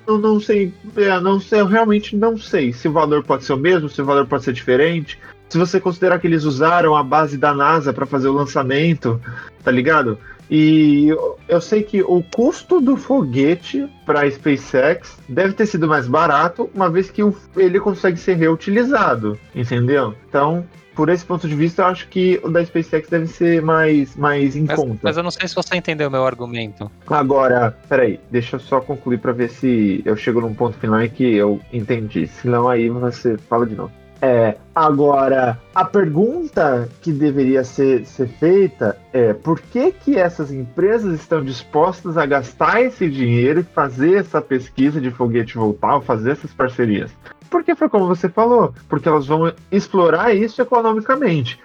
eu não sei, é, não sei, eu realmente não sei se o valor pode ser o mesmo, se o valor pode ser diferente. Se você considerar que eles usaram a base da NASA para fazer o lançamento, tá ligado? E eu, sei que o custo do foguete para a SpaceX deve ter sido mais barato, uma vez que ele consegue ser reutilizado, entendeu? Então, por esse ponto de vista, eu acho que o da SpaceX deve ser mais, mais em Mas, conta. mas eu não sei se você entendeu o meu argumento. Agora, peraí, deixa eu só concluir para ver se eu chego num ponto final em que eu entendi. Senão aí você fala de novo. É, agora, a pergunta que deveria ser, ser feita é por que, que essas empresas estão dispostas a gastar esse dinheiro e fazer essa pesquisa de foguete voltar, fazer essas parcerias? Porque foi como você falou, porque elas vão explorar isso economicamente.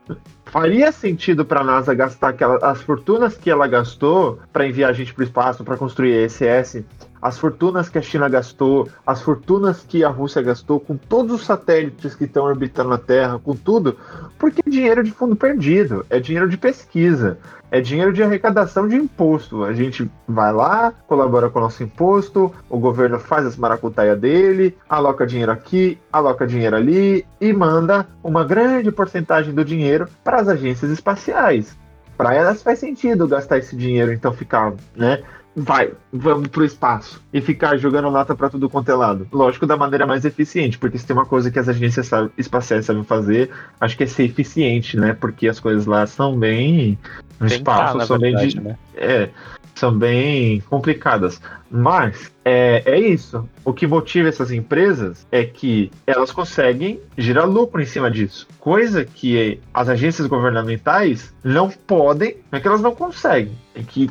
Faria sentido para a NASA gastar aquela, as fortunas que ela gastou para enviar a gente para o espaço, para construir a ESS, as fortunas que a China gastou, as fortunas que a Rússia gastou com todos os satélites que estão orbitando a Terra, com tudo, porque é dinheiro de fundo perdido, é dinheiro de pesquisa, é dinheiro de arrecadação de imposto. A gente vai lá, colabora com o nosso imposto, o governo faz as maracutaia dele, aloca dinheiro aqui, aloca dinheiro ali e manda uma grande porcentagem do dinheiro para as agências espaciais. Para elas faz sentido gastar esse dinheiro, então ficar, né? Vai, vamos pro espaço e ficar jogando lata para tudo quanto é lado. Lógico, da maneira mais eficiente, porque se tem uma coisa que as agências sabe- espaciais sabem fazer, acho que é ser eficiente, né? Porque as coisas lá são bem. No Tentar, espaço são bem. verdade, de- né? é, são bem complicadas. Mas é, é isso. O que motiva essas empresas é que elas conseguem gerar lucro em cima disso. Coisa que as agências governamentais não podem, é que elas não conseguem. É que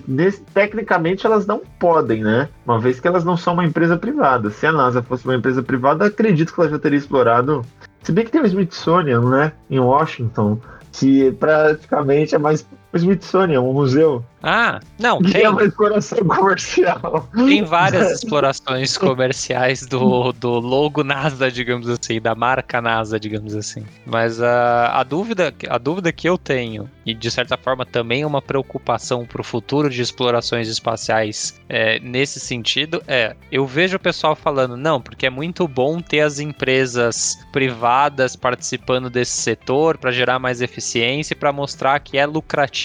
tecnicamente elas não podem, né? Uma vez que elas não são uma empresa privada. Se a NASA fosse uma empresa privada, acredito que ela já teria explorado. Se bem que tem o Smithsonian, né? Em Washington. Que praticamente é mais o Smithsonian, um museu. Ah, não, Que tem. é uma exploração comercial. Tem várias explorações comerciais do, do logo NASA, digamos assim, da marca NASA, digamos assim. Mas a, a, dúvida, a dúvida que eu tenho, e de certa forma também é uma preocupação para o futuro de explorações espaciais é, nesse sentido, é: eu vejo o pessoal falando, não, porque é muito bom ter as empresas privadas participando desse setor para gerar mais eficiência e para mostrar que é lucrativo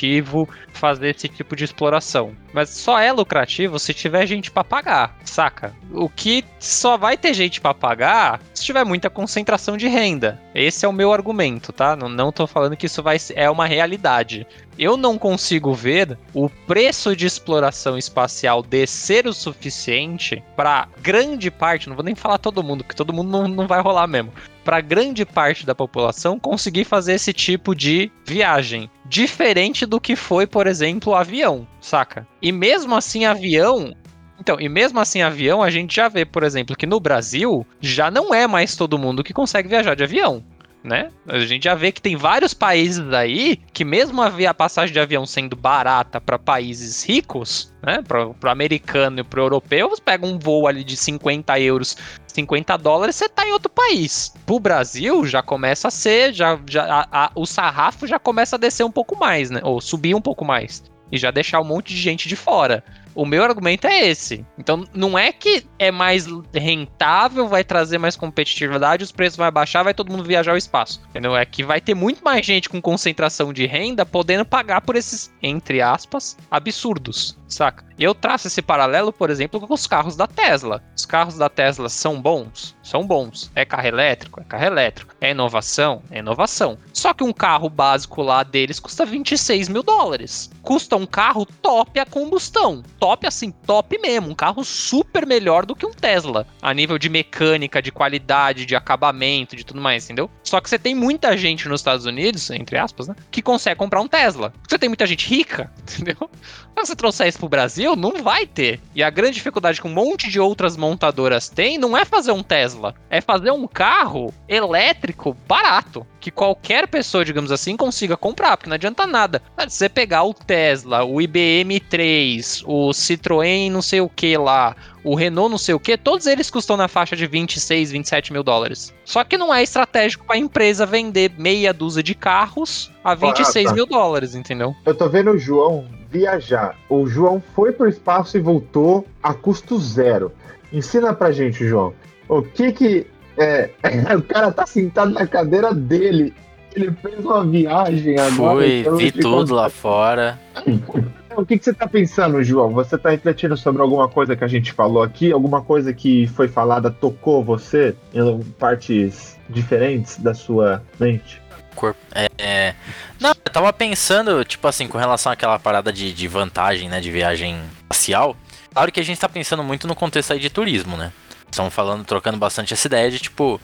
fazer esse tipo de exploração. Mas só é lucrativo se tiver gente para pagar, saca? O que só vai ter gente para pagar se tiver muita concentração de renda. Esse é o meu argumento, tá? Não, não tô falando que isso vai é uma realidade. Eu não consigo ver o preço de exploração espacial descer o suficiente para grande parte, não vou nem falar todo mundo, porque todo mundo não, não vai rolar mesmo para grande parte da população conseguir fazer esse tipo de viagem. Diferente do que foi, por exemplo, avião, saca? E mesmo assim, avião. Então, e mesmo assim, avião, a gente já vê, por exemplo, que no Brasil já não é mais todo mundo que consegue viajar de avião. Né? A gente já vê que tem vários países aí que, mesmo a passagem de avião sendo barata para países ricos, né? Para o americano e para o europeu, você pega um voo ali de 50 euros 50 dólares, você tá em outro país. Pro Brasil, já começa a ser, já, já a- a- o sarrafo já começa a descer um pouco mais, né? Ou subir um pouco mais. E já deixar um monte de gente de fora. O meu argumento é esse. Então, não é que é mais rentável, vai trazer mais competitividade, os preços vão baixar, vai todo mundo viajar ao espaço. Entendeu? É que vai ter muito mais gente com concentração de renda podendo pagar por esses, entre aspas, absurdos, saca? E eu traço esse paralelo, por exemplo, com os carros da Tesla. Os carros da Tesla são bons? São bons. É carro elétrico? É carro elétrico. É inovação? É inovação. Só que um carro básico lá deles custa 26 mil dólares. Custa um carro top a combustão. Top assim, top mesmo. Um carro super melhor do que um Tesla. A nível de mecânica, de qualidade, de acabamento, de tudo mais, entendeu? Só que você tem muita gente nos Estados Unidos, entre aspas, né? Que consegue comprar um Tesla. Você tem muita gente rica, entendeu? Se você trouxer isso pro Brasil, não vai ter. E a grande dificuldade que um monte de outras montadoras têm não é fazer um Tesla. É fazer um carro elétrico barato. Que qualquer pessoa, digamos assim, consiga comprar, porque não adianta nada. Se você pegar o Tesla, o IBM 3, o Citroën não sei o que lá, o Renault não sei o que, todos eles custam na faixa de 26, 27 mil dólares. Só que não é estratégico para a empresa vender meia dúzia de carros a 26 Ah, tá. mil dólares, entendeu? Eu tô vendo o João viajar. O João foi pro espaço e voltou a custo zero. Ensina pra gente, João. O que que. É, o cara tá sentado na cadeira dele. Ele fez uma viagem agora. Fui, então vi tudo lá fora. O que, que você tá pensando, João? Você tá refletindo sobre alguma coisa que a gente falou aqui? Alguma coisa que foi falada tocou você em partes diferentes da sua mente? corpo. É, é- Não, eu tava pensando, tipo assim, com relação àquela parada de, de vantagem, né, de viagem espacial. Claro que a gente tá pensando muito no contexto aí de turismo, né? Estamos falando, trocando bastante essa ideia de, tipo,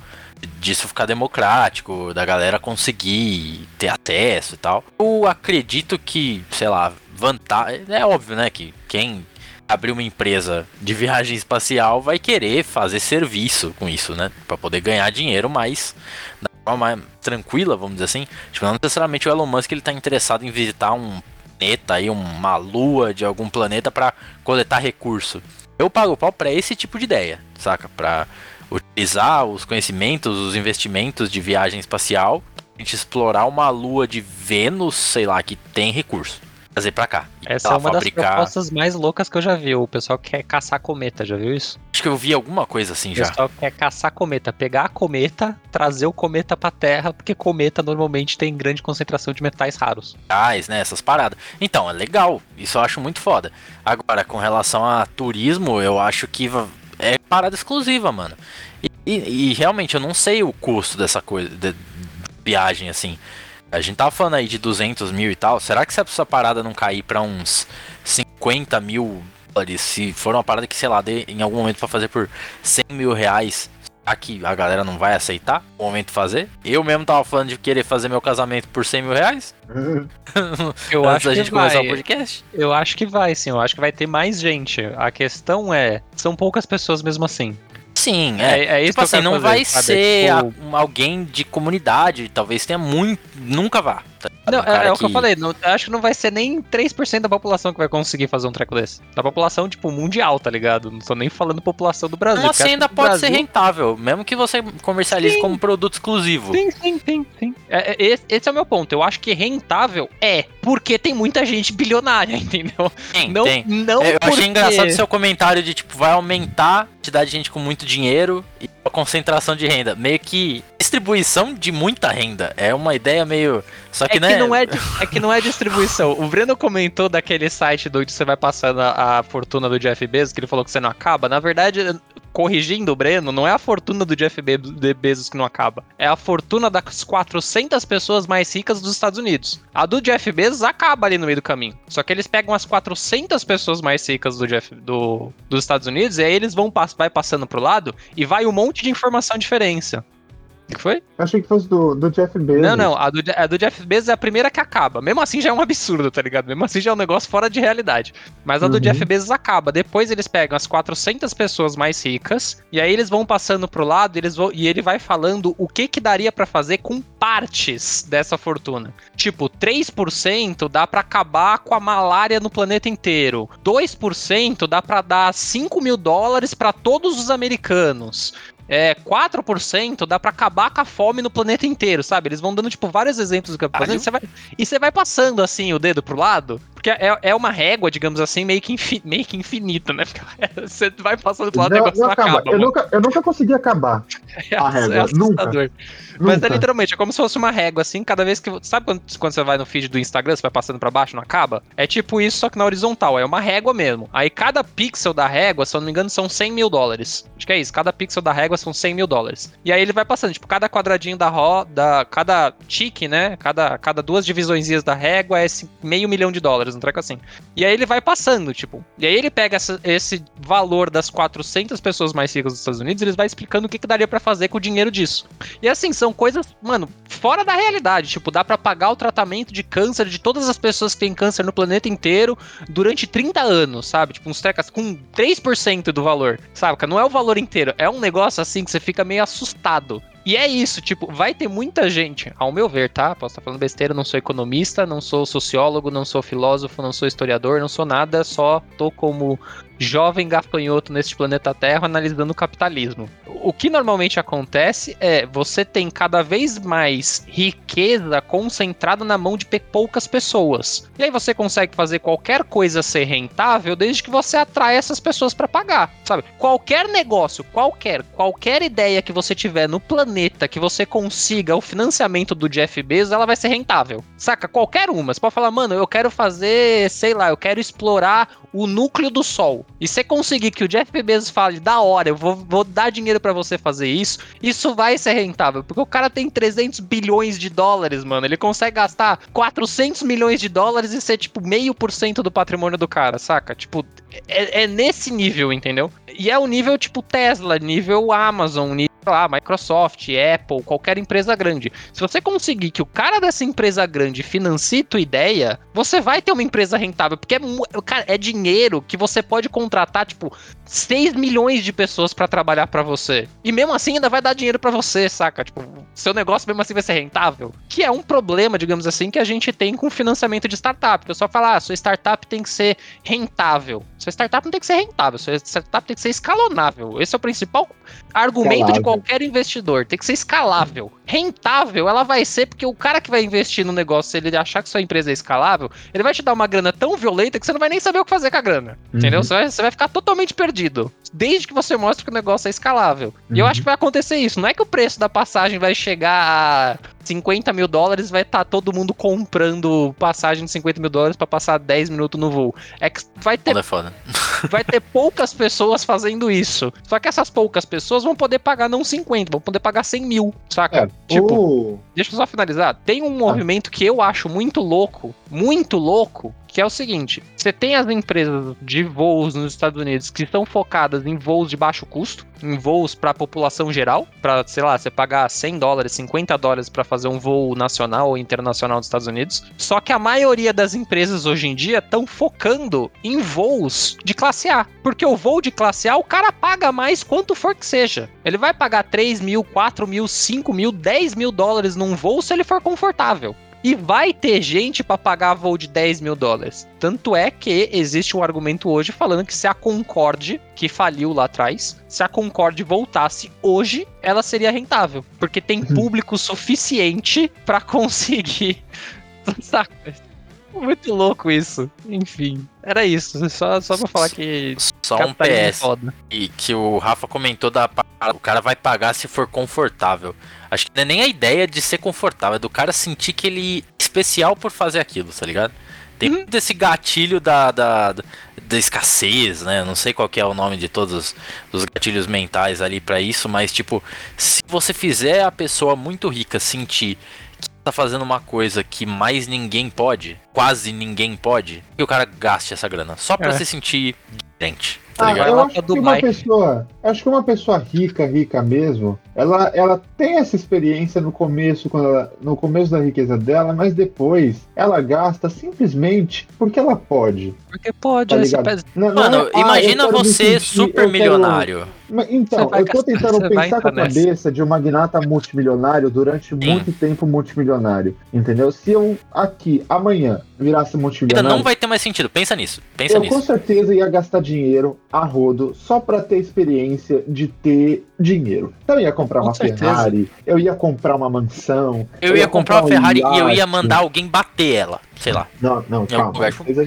disso ficar democrático, da galera conseguir ter acesso e tal. Eu acredito que, sei lá, vantagem. É óbvio, né, que quem abrir uma empresa de viagem espacial vai querer fazer serviço com isso, né? Pra poder ganhar dinheiro mais da forma mais tranquila, vamos dizer assim. Tipo, não necessariamente o Elon Musk ele tá interessado em visitar um planeta aí, uma lua de algum planeta pra coletar recurso. Eu pago pau pra esse tipo de ideia, saca? Pra utilizar os conhecimentos, os investimentos de viagem espacial, a gente explorar uma lua de Vênus, sei lá, que tem recurso. Trazer pra cá. Essa é uma das fabricar. propostas mais loucas que eu já vi. O pessoal quer caçar cometa, já viu isso? Acho que eu vi alguma coisa assim O já. pessoal quer caçar cometa, pegar a cometa, trazer o cometa pra Terra, porque cometa normalmente tem grande concentração de metais raros. reais, né? Essas paradas. Então, é legal. Isso eu acho muito foda. Agora, com relação a turismo, eu acho que é parada exclusiva, mano. E, e- e realmente eu não sei o custo dessa coisa, de, de viagem assim. A gente tava falando aí de 200 mil e tal. Será que se essa parada não cair pra uns 50 mil dólares, se for uma parada que, sei lá, dê em algum momento pra fazer por 100 mil reais, será que a galera não vai aceitar o momento fazer? Eu mesmo tava falando de querer fazer meu casamento por 100 mil reais. Eu Antes acho da que gente começar o vai. podcast. Eu acho que vai, sim. Eu acho que vai ter mais gente. A questão é, são poucas pessoas mesmo assim. Sim, é. É, é isso tipo que assim, não fazer, vai sabe? ser Tipo, alguém de comunidade, talvez tenha muito. Nunca vá. Tá? Não, Um é, é o que eu falei, não, acho que não vai ser nem 3% da população que vai conseguir fazer um treco desse. Da população, tipo, mundial, tá ligado? Não tô nem falando população do Brasil. Acho ainda que pode ser Brasil- rentável, mesmo que você comercialize Sim. como produto exclusivo. Sim, sim, sim, sim. É, é, esse, esse é o meu ponto. Eu acho que rentável é porque tem muita gente bilionária, entendeu? Tem, não, tem. não É, eu porque... achei engraçado o seu comentário de tipo, vai aumentar a quantidade de gente com muito dinheiro e concentração de renda. Meio que distribuição de muita renda. É uma ideia meio. Só que, É que, né? não é, é que não é distribuição. O Breno comentou daquele site do onde você vai passando a, a fortuna do Jeff Bezos, que ele falou que você não acaba. Na verdade, corrigindo o Breno, não é a fortuna do Jeff Be- de Bezos que não acaba. É a fortuna das 400 pessoas mais ricas dos Estados Unidos. A do Jeff Bezos acaba ali no meio do caminho. Só que eles pegam as 400 pessoas mais ricas do Jeff, do, dos Estados Unidos e aí eles vão vai passando pro lado e vai um monte de informação diferença. O que foi? Achei que fosse do, do Jeff Bezos. Não, não, a do, a do Jeff Bezos é a primeira que acaba. Mesmo assim já é um absurdo, tá ligado? Mesmo assim já é um negócio fora de realidade. Mas a do Uhum. Jeff Bezos acaba. Depois eles pegam as 400 pessoas mais ricas e aí eles vão passando pro lado eles vão, e ele vai falando o que que daria pra fazer com partes dessa fortuna. Tipo, 3% dá pra acabar com a malária no planeta inteiro. 2% dá pra dar 5 mil dólares pra todos os americanos. É, 4% dá pra acabar com a fome no planeta inteiro, sabe? Eles vão dando, tipo, vários exemplos do que fazendo. Você vai, e você vai passando, assim, o dedo pro lado. Porque é, é uma régua, digamos assim, meio que, infi- meio que infinita, né? Você vai passando pro lado e o Não, negócio não acaba. acaba. eu, mano. nunca, eu nunca consegui acabar. É, a régua, é assustador. Mas é Nunca. literalmente, é como se fosse uma régua, assim, cada vez que. Sabe quando, quando você vai no feed do Instagram, você vai passando pra baixo, não acaba? É tipo isso, só que na horizontal. É uma régua mesmo. Aí cada pixel da régua, se eu não me engano, são 100 mil dólares. Acho que é isso. Cada pixel da régua são 100 mil dólares. E aí ele vai passando, tipo, cada quadradinho da roda, cada tique, né? Cada, cada duas divisõezinhas da régua é meio milhão de dólares, um treco assim. E aí ele vai passando, tipo. E aí ele pega essa- esse valor das 400 pessoas mais ricas dos Estados Unidos e eles vai explicando o que, que daria pra fazer com o dinheiro disso. E assim, são coisas, mano, fora da realidade. Tipo, dá para pagar o tratamento de câncer de todas as pessoas que têm câncer no planeta inteiro durante 30 anos, sabe? Tipo, uns trecas com 3% do valor, sabe? Não é o valor inteiro, é um negócio assim que você fica meio assustado. E é isso, tipo, vai ter muita gente, ao meu ver, tá? Posso estar falando besteira, não sou economista, não sou sociólogo, não sou filósofo, não sou historiador, não sou nada, só tô como jovem gafanhoto neste planeta Terra analisando o capitalismo. O que normalmente acontece é você tem cada vez mais riqueza concentrada na mão de poucas pessoas. E aí você consegue fazer qualquer coisa ser rentável desde que você atrai essas pessoas para pagar, sabe? Qualquer negócio, qualquer, qualquer ideia que você tiver no planeta que você consiga o financiamento do Jeff Bezos, ela vai ser rentável. Saca? Qualquer uma. Você pode falar, mano, eu quero fazer, sei lá, eu quero explorar o núcleo do Sol, e você conseguir que o Jeff Bezos fale, da hora, eu vou, vou dar dinheiro para você fazer isso, isso vai ser rentável, porque o cara tem 300 bilhões de dólares, mano, ele consegue gastar 400 milhões de dólares e ser, tipo, meio por cento do patrimônio do cara, saca? Tipo, é, é nesse nível, entendeu? E é o nível, tipo, Tesla, nível Amazon, nível lá, Microsoft, Apple, qualquer empresa grande. Se você conseguir que o cara dessa empresa grande financie tua ideia, você vai ter uma empresa rentável, porque é, cara, é dinheiro que você pode contratar, tipo, 6 milhões de pessoas para trabalhar para você. E mesmo assim ainda vai dar dinheiro para você, saca? Tipo, seu negócio mesmo assim vai ser rentável. Que é um problema, digamos assim, que a gente tem com financiamento de startup. O pessoal fala, ah, sua startup tem que ser rentável. Sua startup não tem que ser rentável, sua startup tem que ser escalonável. Esse é o principal argumento Escalável. de qualquer investidor. Tem que ser escalável. Rentável, ela vai ser porque o cara que vai investir no negócio, se ele achar que sua empresa é escalável, ele vai te dar uma grana tão violenta que você não vai nem saber o que fazer com a grana. Uhum. Entendeu? Você vai, você vai ficar totalmente perdido. Desde que você mostre que o negócio é escalável. Uhum. E eu uhum. acho que vai acontecer isso. Não é que o preço da passagem vai chegar a 50 mil dólares, vai estar tá todo mundo comprando passagem de 50 mil dólares para passar 10 minutos no voo. É que vai ter. É foda. vai ter poucas pessoas fazendo isso. Só que essas poucas pessoas vão poder pagar não 50, vão poder pagar 100 mil, saca? É, tipo, uh... deixa eu só finalizar. Tem um movimento que eu acho muito louco, muito louco, que é o seguinte: você tem as empresas de voos nos Estados Unidos que estão focadas em voos de baixo custo, em voos para a população geral, para, sei lá, você pagar 100 dólares, 50 dólares para fazer um voo nacional ou internacional dos Estados Unidos. Só que a maioria das empresas hoje em dia estão focando em voos de classe A, porque o voo de classe A o cara paga mais quanto for que seja. Ele vai pagar 3 mil, 4 mil, 5 mil, 10 mil dólares num voo se ele for confortável. E vai ter gente para pagar voo de 10 mil dólares. Tanto é que existe um argumento hoje falando que se a Concorde, que faliu lá atrás, se a Concorde voltasse hoje, ela seria rentável. Porque tem uhum. público suficiente para conseguir. Saca? Muito louco isso. Enfim, era isso. Só, só pra falar que. Só um PS. E que o Rafa comentou da. O cara vai pagar se for confortável. Acho que não é nem a ideia de ser confortável, é do cara sentir que ele é especial por fazer aquilo, tá ligado? Tem uhum. desse gatilho da, da, da, escassez, né? Não sei qual que é o nome de todos os gatilhos mentais ali para isso, mas tipo, se você fizer a pessoa muito rica sentir que tá fazendo uma coisa que mais ninguém pode, quase ninguém pode, que o cara gaste essa grana só para é. se sentir diferente. Tá ah, eu acho que uma pessoa, acho que uma pessoa rica, rica mesmo, ela, ela tem essa experiência no começo, quando ela, no começo da riqueza dela, mas depois ela gasta simplesmente porque ela pode. Porque pode, tá não, Mano, não é, imagina ah, você super milionário. Quero... Então, eu tô tentando pensar com a cabeça de um magnata multimilionário durante Sim. muito tempo multimilionário. Entendeu? Se eu aqui, amanhã, virasse multimilionário. Não vai ter mais sentido. Pensa nisso. Pensa eu nisso. com certeza ia gastar dinheiro a rodo só pra ter experiência de ter dinheiro. Então eu ia comprar com uma certeza. Ferrari, eu ia comprar uma mansão. Eu, eu ia, ia, comprar, comprar uma Ferrari um e eu ia mandar alguém bater ela sei lá. Não, não, calma.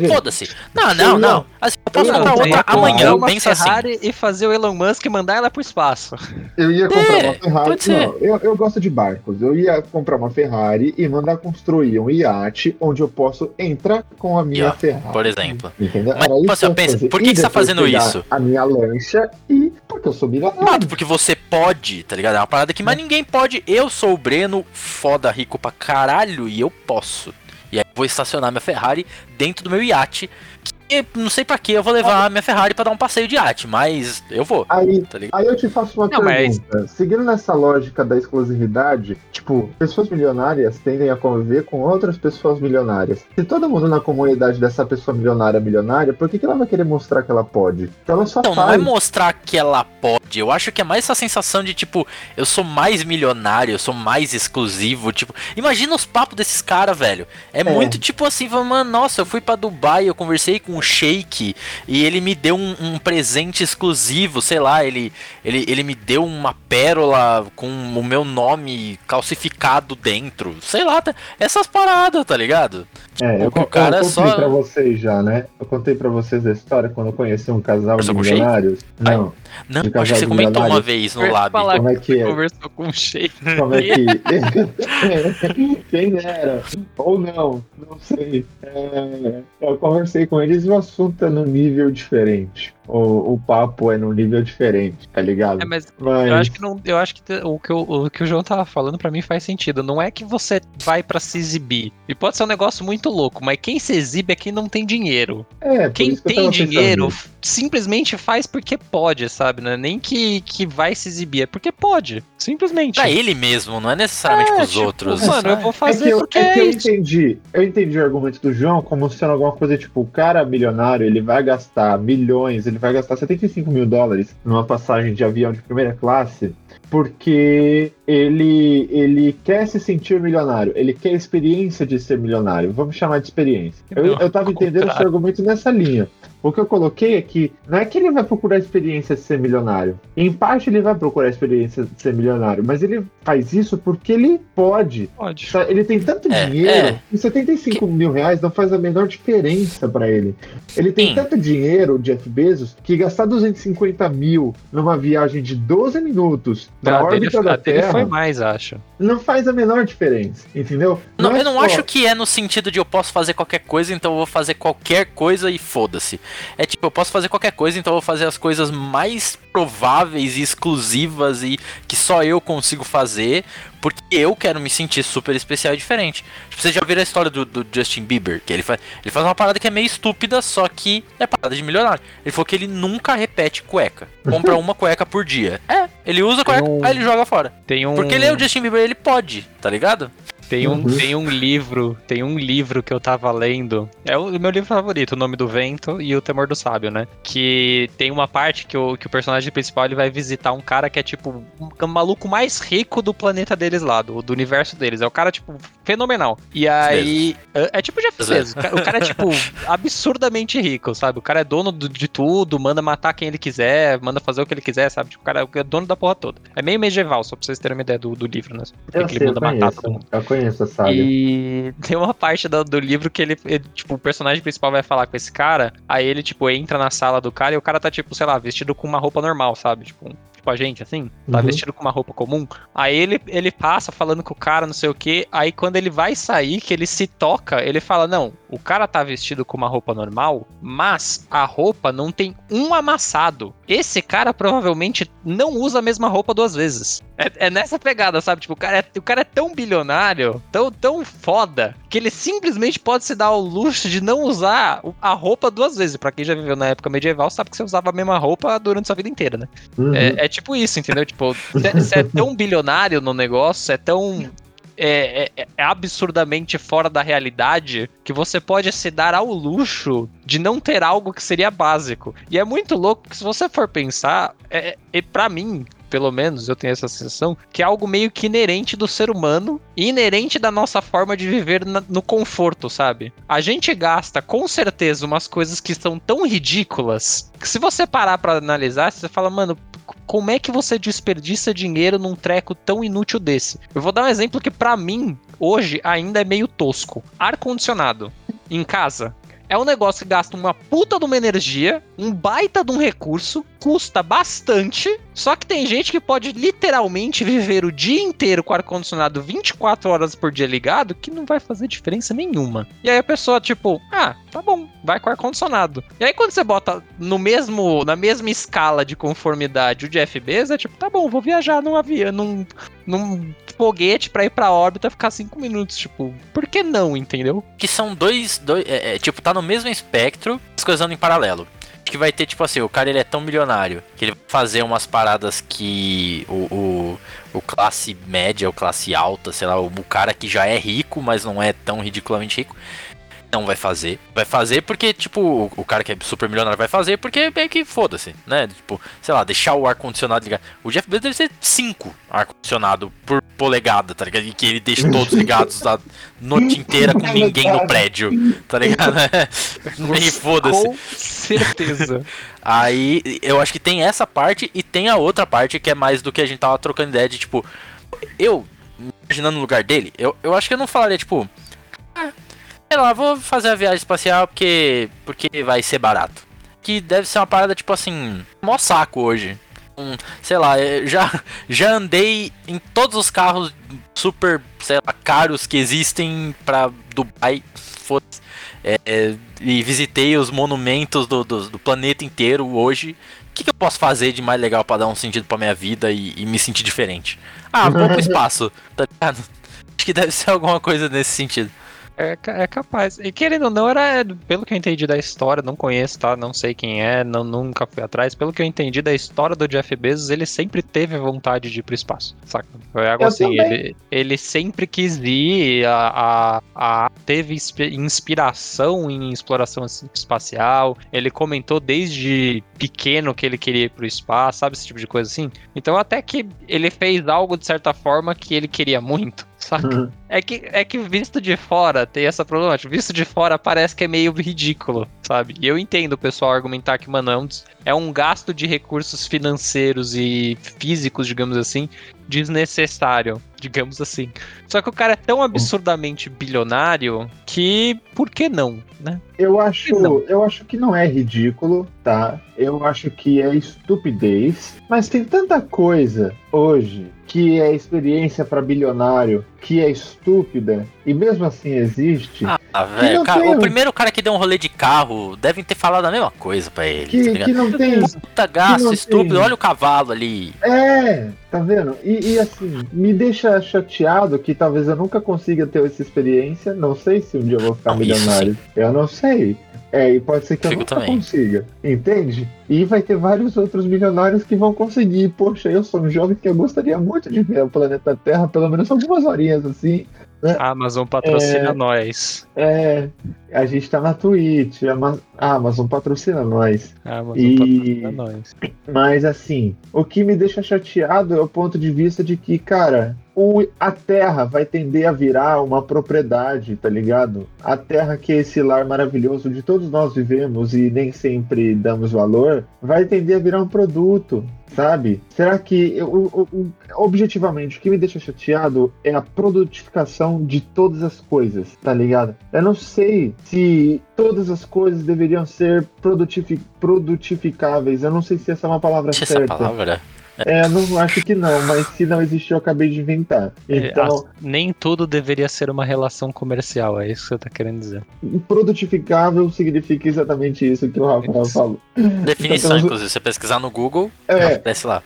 Foda-se. Não, não, não. Assim, eu posso comprar outra amanhã, pensa assim. Ferrari e fazer o Elon Musk e mandar ela pro espaço. Eu ia comprar é, uma Ferrari. Não, eu, eu gosto de barcos. Eu ia comprar uma Ferrari e mandar construir um iate onde eu posso entrar com a minha Ferrari. Por exemplo. Entendeu? Mas você pensa, por que, que você tá fazendo isso? A minha lancha e porque eu sou milionário. porque você pode, tá ligado? É uma parada que mais ninguém pode. Eu sou o Breno, foda rico pra caralho, e eu posso. E aí vou estacionar minha Ferrari dentro do meu iate. Que Não sei pra que eu vou levar a minha Ferrari pra dar um passeio de arte, mas eu vou, Aí, tá aí eu te faço uma Não, mas- pergunta. Seguindo nessa lógica da exclusividade, tipo, pessoas milionárias tendem a conviver com outras pessoas milionárias. Se todo mundo na comunidade dessa pessoa milionária é milionária, por que, que ela vai querer mostrar que ela pode? Ela só Então, não é faz. mostrar que ela pode. Eu acho que é mais essa sensação de, tipo, eu sou mais milionário, eu sou mais exclusivo. Tipo, imagina os papos desses caras, velho. É, muito tipo assim, mano, nossa, eu fui pra Dubai, eu conversei com o Sheik e ele me deu um, um presente exclusivo, sei lá, ele, ele, ele me deu uma pérola com o meu nome calcificado dentro. Sei lá, tá- essas paradas, tá ligado? É, eu, O cara eu contei só- pra vocês já, né? Eu contei pra vocês a história quando eu conheci um casal de milionários. Não, Não, De acho que você comentou uma vez no lab. falar como é que é? Conversou com o Sheik. Como é que. Quem era? Ou não, não sei. É, eu conversei com eles e o assunto é num nível diferente. O, o papo é num nível diferente, tá ligado? É, mas Mas, eu acho que não, eu acho que o que o, o que o João tava falando pra mim faz sentido. Não é que você vai pra se exibir. E pode ser um negócio muito louco, mas quem se exibe é quem não tem dinheiro. é, Quem tem pensando dinheiro f- simplesmente faz porque pode, sabe? Não é nem que, que vai se exibir, é porque pode. Simplesmente. Pra ele mesmo, não é necessariamente É, pros tipo, outros. Mano, eu vou É fazer que, eu, porque é que é eu isso. entendi. Eu entendi o argumento do João como sendo alguma coisa tipo, o cara milionário, ele vai gastar milhões, ele vai gastar 75 mil dólares numa passagem de avião de primeira classe, porque ele, ele quer se sentir milionário, ele quer a experiência de ser milionário. Vamos chamar de experiência. Eu, Não, eu tava entendendo esse contrário. argumento nessa linha. O que eu coloquei é que não é que ele vai procurar a experiência de ser milionário. Em parte ele vai procurar a experiência de ser milionário, mas ele faz isso porque ele pode. Pode. Ele tem tanto É, dinheiro é. que 75 mil reais não faz a menor diferença pra ele. Ele tem Sim. tanto dinheiro, o Jeff Bezos, que gastar 250 mil numa viagem de 12 minutos na A dele, órbita a da dele Terra foi mais, acho. não faz a menor diferença, entendeu? Não, é eu não só- acho que é no sentido de eu posso fazer qualquer coisa, então eu vou fazer qualquer coisa e foda-se. É tipo, eu posso fazer qualquer coisa, então eu vou fazer as coisas mais prováveis e exclusivas e que só eu consigo fazer, porque eu quero me sentir super especial e diferente. Tipo, vocês já viram a história do, do Justin Bieber? Que ele faz, ele faz uma parada que é meio estúpida, só que é parada de milionário. Ele falou que ele nunca repete cueca. Compra uma cueca por dia. É, ele usa cueca, um- aí ele joga fora. Tem um. Porque ele é o Justin Bieber, ele pode, tá ligado? Tem um, Uhum. tem um livro, tem um livro que eu tava lendo. É o meu livro favorito, O Nome do Vento e O Temor do Sábio, né? Que tem uma parte que o, que o personagem principal ele vai visitar um cara que é tipo um maluco mais rico do planeta deles lá, do, do universo deles. É o cara, tipo, fenomenal. E aí. É, é tipo Jeff Bezos. O ca- O cara é, tipo, absurdamente rico, sabe? O cara é dono do- de tudo, manda matar quem ele quiser, manda fazer o que ele quiser, sabe? Tipo, o cara é dono da porra toda. É meio medieval, só pra vocês terem uma ideia do, do livro, né? Porque Eu sei, ele eu manda matar todo mundo. eu conheço a saga. E tem uma parte do, do livro que ele, ele, tipo, o personagem principal vai falar com esse cara, aí ele, tipo, entra na sala do cara e o cara tá, tipo, sei lá, vestido com uma roupa normal, sabe? Tipo, tipo a gente, assim, tá Uhum. vestido com uma roupa comum. Aí ele, ele passa falando com o cara, não sei o que, aí quando ele vai sair, que ele se toca, ele fala, não, o cara tá vestido com uma roupa normal, mas a roupa não tem um amassado. Esse cara provavelmente não usa a mesma roupa duas vezes. É, é nessa pegada, sabe? Tipo, o cara, é, o cara é tão bilionário, tão, tão foda, que ele simplesmente pode se dar o luxo de não usar a roupa duas vezes. Pra quem já viveu na época medieval, sabe que você usava a mesma roupa durante sua vida inteira, né? Uhum. É, é tipo isso, entendeu? Tipo, você é tão bilionário no negócio, é tão. É, é- é absurdamente fora da realidade que você pode se dar ao luxo de não ter algo que seria básico. E é muito louco que se você for pensar, é, é, para mim, pelo menos eu tenho essa sensação, que é algo meio que inerente do ser humano e inerente da nossa forma de viver na- no conforto, sabe? A gente gasta com certeza umas coisas que são tão ridículas que se você parar pra analisar, você fala, mano, como é que você desperdiça dinheiro num treco tão inútil desse? Eu vou dar um exemplo que pra mim hoje ainda é meio tosco. Ar condicionado em casa. É um negócio que gasta uma puta de uma energia, um baita de um recurso, custa bastante. Só que tem gente que pode literalmente viver o dia inteiro com o ar-condicionado 24 horas por dia ligado, que não vai fazer diferença nenhuma. E aí a pessoa, tipo, ah, tá bom, vai com ar-condicionado. E aí quando você bota no mesmo, na mesma escala de conformidade o Jeff Bezos, é tipo, tá bom, vou viajar num avião, num, num foguete pra ir pra órbita ficar 5 minutos. Tipo, por que não, entendeu? que são dois, dois é, é, tipo, tá no mesmo espectro, as coisas andam em paralelo. Que vai ter, tipo assim, o cara ele é tão milionário que ele vai fazer umas paradas que o, o, o classe média ou classe alta, sei lá, o, o cara que já é rico, mas não é tão ridiculamente rico, não vai fazer. Vai fazer porque, tipo, o, o cara que é super milionário vai fazer porque meio que foda-se, né? Tipo, sei lá, deixar o ar-condicionado ligado. O Jeff Bezos deve ser 5 ar-condicionado por polegada, tá ligado? E que ele deixa todos ligados a noite inteira com ninguém no prédio, tá ligado? e foda-se. Com certeza. Aí eu acho que tem essa parte e tem a outra parte que é mais do que a gente tava trocando ideia de tipo. Eu, imaginando no lugar dele, eu, eu acho que eu não falaria, tipo. Ah, sei lá, vou fazer a viagem espacial porque. porque vai ser barato. Que deve ser uma parada, tipo assim. Mó saco hoje. Um, sei lá, eu já, já andei em todos os carros super, sei lá, caros que existem pra Dubai. Foda-se. É, é, e visitei os monumentos do, do, do planeta inteiro hoje. O que, que eu posso fazer de mais legal pra dar um sentido pra minha vida e, e me sentir diferente? Ah, vou pro espaço, tá ligado? Acho que deve ser alguma coisa nesse sentido. É, é capaz. E querendo ou não, era, pelo que eu entendi da história, não conheço, tá? Não sei quem é, não, nunca fui atrás. Pelo que eu entendi da história do Jeff Bezos, ele sempre teve vontade de ir pro espaço, saca? Foi algo Eu assim, também. ele, ele sempre quis ir, a, a, a- teve inspi- inspiração em exploração assim, espacial, ele comentou desde pequeno que ele queria ir pro espaço, sabe? Esse tipo de coisa assim. Então até que ele fez algo de certa forma que ele queria muito, saca? É que, é que visto de fora tem essa problemática. Visto de fora parece que é meio ridículo, sabe? E eu entendo o pessoal argumentar que, mano, é um, é um gasto de recursos financeiros e físicos, digamos assim, desnecessário, digamos assim. Só que o cara é tão absurdamente bilionário que por que não, né? Eu acho, Não. eu acho que não é ridículo, tá? Eu acho que é estupidez, mas tem tanta coisa hoje que é experiência para bilionário, que é estúpida e mesmo assim existe, Ah, velho, tem- o primeiro cara que deu um rolê de carro devem ter falado a mesma coisa pra ele. tá que, ligado? que não tem. Puta gasto estúpido, tem. olha o cavalo ali. É, tá vendo? E, e, assim, me deixa chateado que talvez eu nunca consiga ter essa experiência. Não sei se um dia eu vou ficar Não, isso milionário. Eu não sei. É, e pode ser que eu Fico nunca também. consiga. Entende? E vai ter vários outros milionários que vão conseguir. Poxa, eu sou um jovem que eu gostaria muito de ver o planeta Terra, pelo menos algumas horinhas assim. A Amazon patrocina nós. É, a gente tá na Twitch, a Amazon patrocina nós. A Amazon E- patrocina nós. Mas assim, o que me deixa chateado é o ponto de vista de que, cara, o, a Terra vai tender a virar uma propriedade, tá ligado? A Terra, que é esse lar maravilhoso de todos nós vivemos e nem sempre damos valor, vai tender a virar um produto, sabe? Será que, eu- o- o- objetivamente, o que me deixa chateado é a produtificação de todas as coisas, tá ligado? Eu não sei se todas as coisas deveriam ser produtifi- produtificáveis. Eu não sei se essa é uma palavra essa certa. palavra. É, eu não acho que não, mas se não existiu, eu acabei de inventar. Então, É, Nem tudo deveria ser uma relação comercial, é isso que você tá querendo dizer. produtificável significa exatamente isso que o Rafael Isso. falou. Definição, Então, inclusive, você pesquisar no Google, É, desce lá.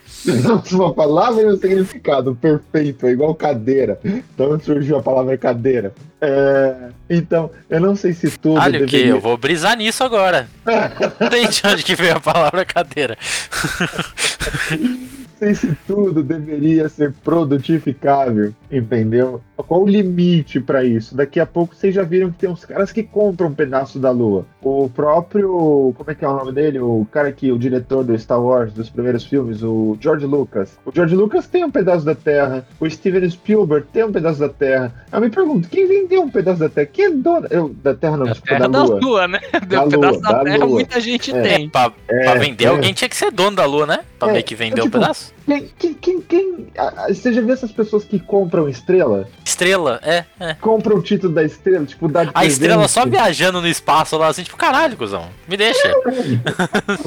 uma palavra e um significado perfeito, é igual cadeira. Então surgiu a palavra cadeira. É, então, eu não sei se tudo Olha o que, deveria... eu vou brisar nisso agora. Não sei de onde que veio a palavra cadeira. sei se tudo deveria ser produtificável, entendeu? Qual o limite pra isso? Daqui a pouco vocês já viram que tem uns caras que compram um pedaço da lua. O próprio, como é que é o nome dele? O cara que o diretor do Star Wars dos primeiros filmes, o George Lucas. O George Lucas tem um pedaço da Terra. O Steven Spielberg tem um pedaço da Terra. Eu me pergunto, quem vendeu um pedaço da Terra? Quem é dono? Eu, da Terra não, A desculpa, terra da da lua. lua, né? Da um pedaço lua, da da terra lua. muita gente É. tem. Pra, É, pra vender, é. alguém tinha que ser dono da lua, né? Pra É, meio que vender é um tipo- pedaço. Quem, quem, quem, ah, ah, Você já viu essas pessoas que compram estrela? Estrela, é, é. compra o título da estrela, tipo, dá de A estrela só viajando no espaço lá, assim, tipo, caralho, cuzão. Me deixa.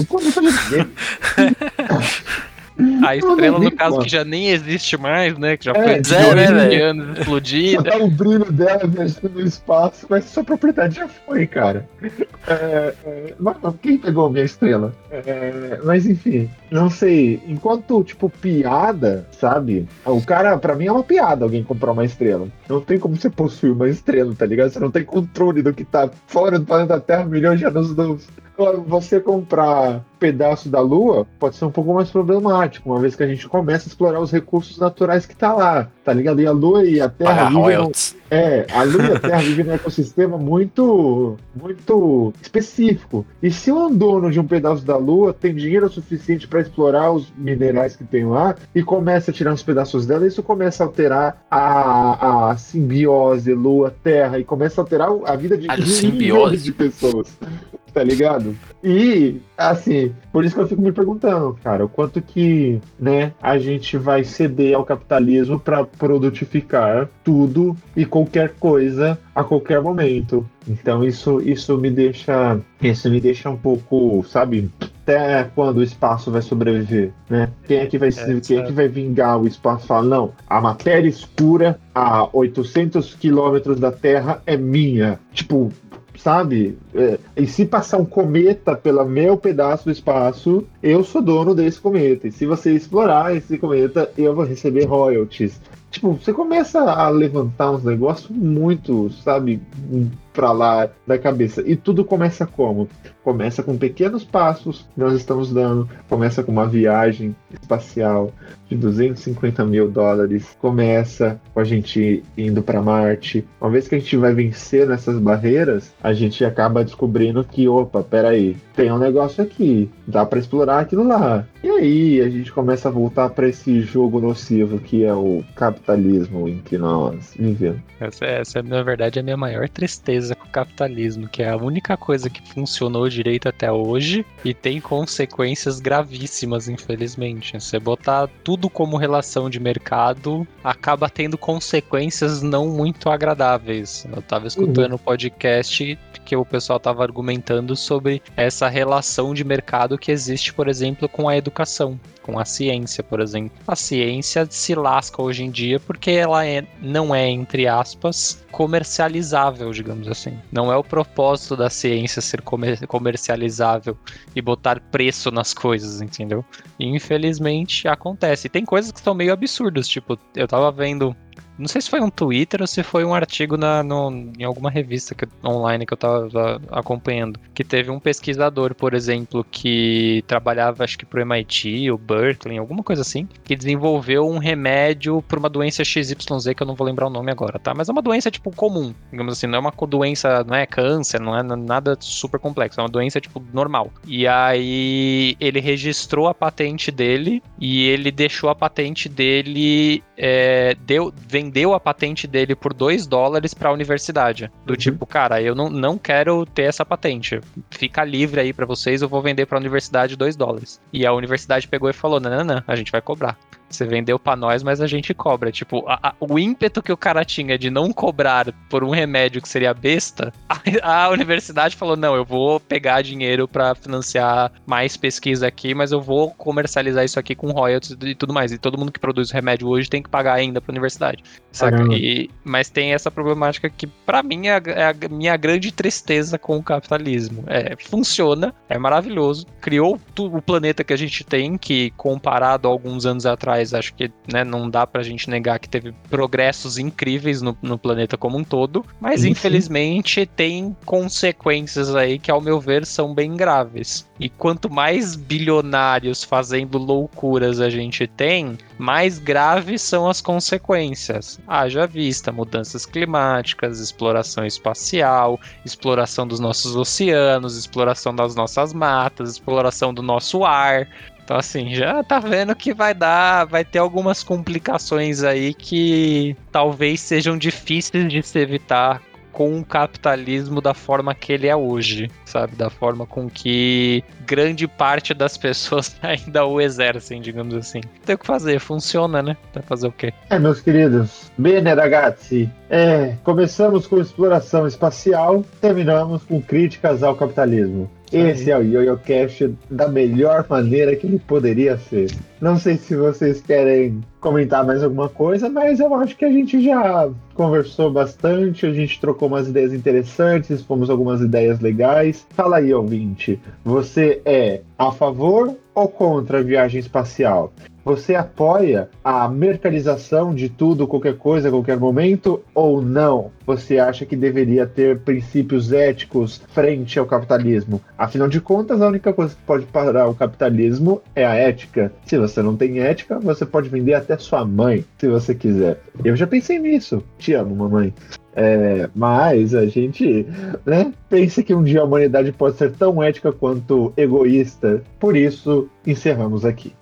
Como isso ninguém- A estrela, no caso, que já nem existe mais, né? Que já É, foi é, milhões né, anos explodida. tá o brilho dela viajando no espaço, mas sua propriedade já foi, cara. É, é, quem pegou minha estrela? É, mas enfim, não sei. Enquanto, tipo, piada, sabe? O cara, pra mim, é uma piada alguém comprar uma estrela. Não tem como você possuir uma estrela, tá ligado? Você não tem controle do que tá fora do planeta Terra milhões de anos luz. Você comprar pedaço da Lua pode ser um pouco mais problemático, uma vez que a gente começa a explorar os recursos naturais que tá lá, tá ligado? E a Lua e a Terra vivem no, é, a Lua e a Terra vivem num ecossistema muito, muito específico. E se um dono de um pedaço da Lua tem dinheiro suficiente para explorar os minerais que tem lá e começa a tirar uns pedaços dela, isso começa a alterar a, a simbiose Lua-Terra e começa a alterar a vida de milhões de pessoas tá ligado? E, assim, por isso que eu fico me perguntando, cara, o quanto que, né, a gente vai ceder ao capitalismo para produtificar tudo e qualquer coisa a qualquer momento. Então isso, isso me deixa, isso me deixa um pouco, sabe, até quando o espaço vai sobreviver, né? Quem é que vai, é, quem é que vai vingar o espaço? Fala, não, a matéria escura a 800 quilômetros da Terra é minha. Tipo, sabe? É, e se passar um cometa pelo meu pedaço do espaço, eu sou dono desse cometa. E se você explorar esse cometa, eu vou receber royalties. Tipo, você começa a levantar uns negócios muito, sabe, pra lá da cabeça. E tudo começa como? Começa com pequenos passos que nós estamos dando. Começa com uma viagem espacial de 250 mil dólares. Começa com a gente indo para Marte. Uma vez que a gente vai vencer nessas barreiras, a gente acaba descobrindo que, opa, peraí, tem um negócio aqui. Dá para explorar aquilo lá. E aí a gente começa a voltar para esse jogo nocivo que é o capitalismo em que nós vivemos. Essa, essa na verdade, é a minha maior tristeza com o capitalismo, que é a única coisa que funcionou direito até hoje e tem consequências gravíssimas, infelizmente. Você botar tudo como relação de mercado acaba tendo consequências não muito agradáveis. Eu tava escutando uhum. um podcast que o pessoal tava argumentando sobre essa relação de mercado que existe, por exemplo, com a educação, com a ciência, por exemplo. A ciência se lasca hoje em dia porque ela é, não é, entre aspas, comercializável, digamos assim. Não é o propósito da ciência ser comer comercializável e botar preço nas coisas, entendeu? E infelizmente acontece. E tem coisas que são meio absurdas, tipo, eu tava vendo não sei se foi um Twitter ou se foi um artigo na, no, em alguma revista que, online que eu tava acompanhando. Que teve um pesquisador, por exemplo, que trabalhava, acho que pro MIT ou Berkeley, alguma coisa assim, que desenvolveu um remédio para uma doença XYZ que eu não vou lembrar o nome agora, tá? Mas é uma doença, tipo, comum. Digamos assim, não é uma doença, não é câncer, não é nada super complexo, é uma doença, tipo, normal. E aí ele registrou a patente dele e ele deixou a patente dele, é, deu, vendeu a patente dele por 2 dólares para a universidade. Do uhum. tipo, cara, eu não, não quero ter essa patente. Fica livre aí para vocês, eu vou vender para a universidade 2 dólares. E a universidade pegou e falou: não, não, não, a gente vai cobrar. Você vendeu para nós, mas a gente cobra. Tipo, a, a, o ímpeto que o cara tinha de não cobrar por um remédio que seria besta, a, a universidade falou: não, eu vou pegar dinheiro para financiar mais pesquisa aqui, mas eu vou comercializar isso aqui com royalties e tudo mais. E todo mundo que produz remédio hoje tem que pagar ainda para a universidade. Saca? E, mas tem essa problemática que, para mim, é a, é a, minha grande tristeza com o capitalismo. É, funciona, é maravilhoso, criou o planeta que a gente tem, que comparado a alguns anos atrás mas acho que né, não dá pra gente negar que teve progressos incríveis no, no planeta como um todo, mas infelizmente tem consequências aí que, ao meu ver, são bem graves. E quanto mais bilionários fazendo loucuras a gente tem, mais graves são as consequências. Haja vista mudanças climáticas, exploração espacial, exploração dos nossos oceanos, exploração das nossas matas, exploração do nosso ar. Então, assim, já tá vendo que vai dar, vai ter algumas complicações aí que talvez sejam difíceis de se evitar com o capitalismo da forma que ele é hoje, sabe? Da forma com que grande parte das pessoas ainda o exercem, digamos assim. Tem o que fazer, funciona, né? Vai fazer o quê? É, meus queridos. Bene, ragazzi. É, começamos com exploração espacial, terminamos com críticas ao capitalismo. Esse é o YoYoCast da melhor maneira que ele poderia ser. Não sei se vocês querem comentar mais alguma coisa, mas eu acho que a gente já conversou bastante, a gente trocou umas ideias interessantes, fomos algumas ideias legais. Fala aí, ouvinte, você é a favor ou contra a viagem espacial? Você apoia a mercantilização de tudo, qualquer coisa, qualquer momento, ou não? Você acha que deveria ter princípios éticos frente ao capitalismo? Afinal de contas, a única coisa que pode parar o capitalismo é a ética. Se você não tem ética, você pode vender até sua mãe, se você quiser. Eu já pensei nisso. Te amo, mamãe. É, mas a gente né, pensa que um dia a humanidade pode ser tão ética quanto egoísta. Por isso, encerramos aqui.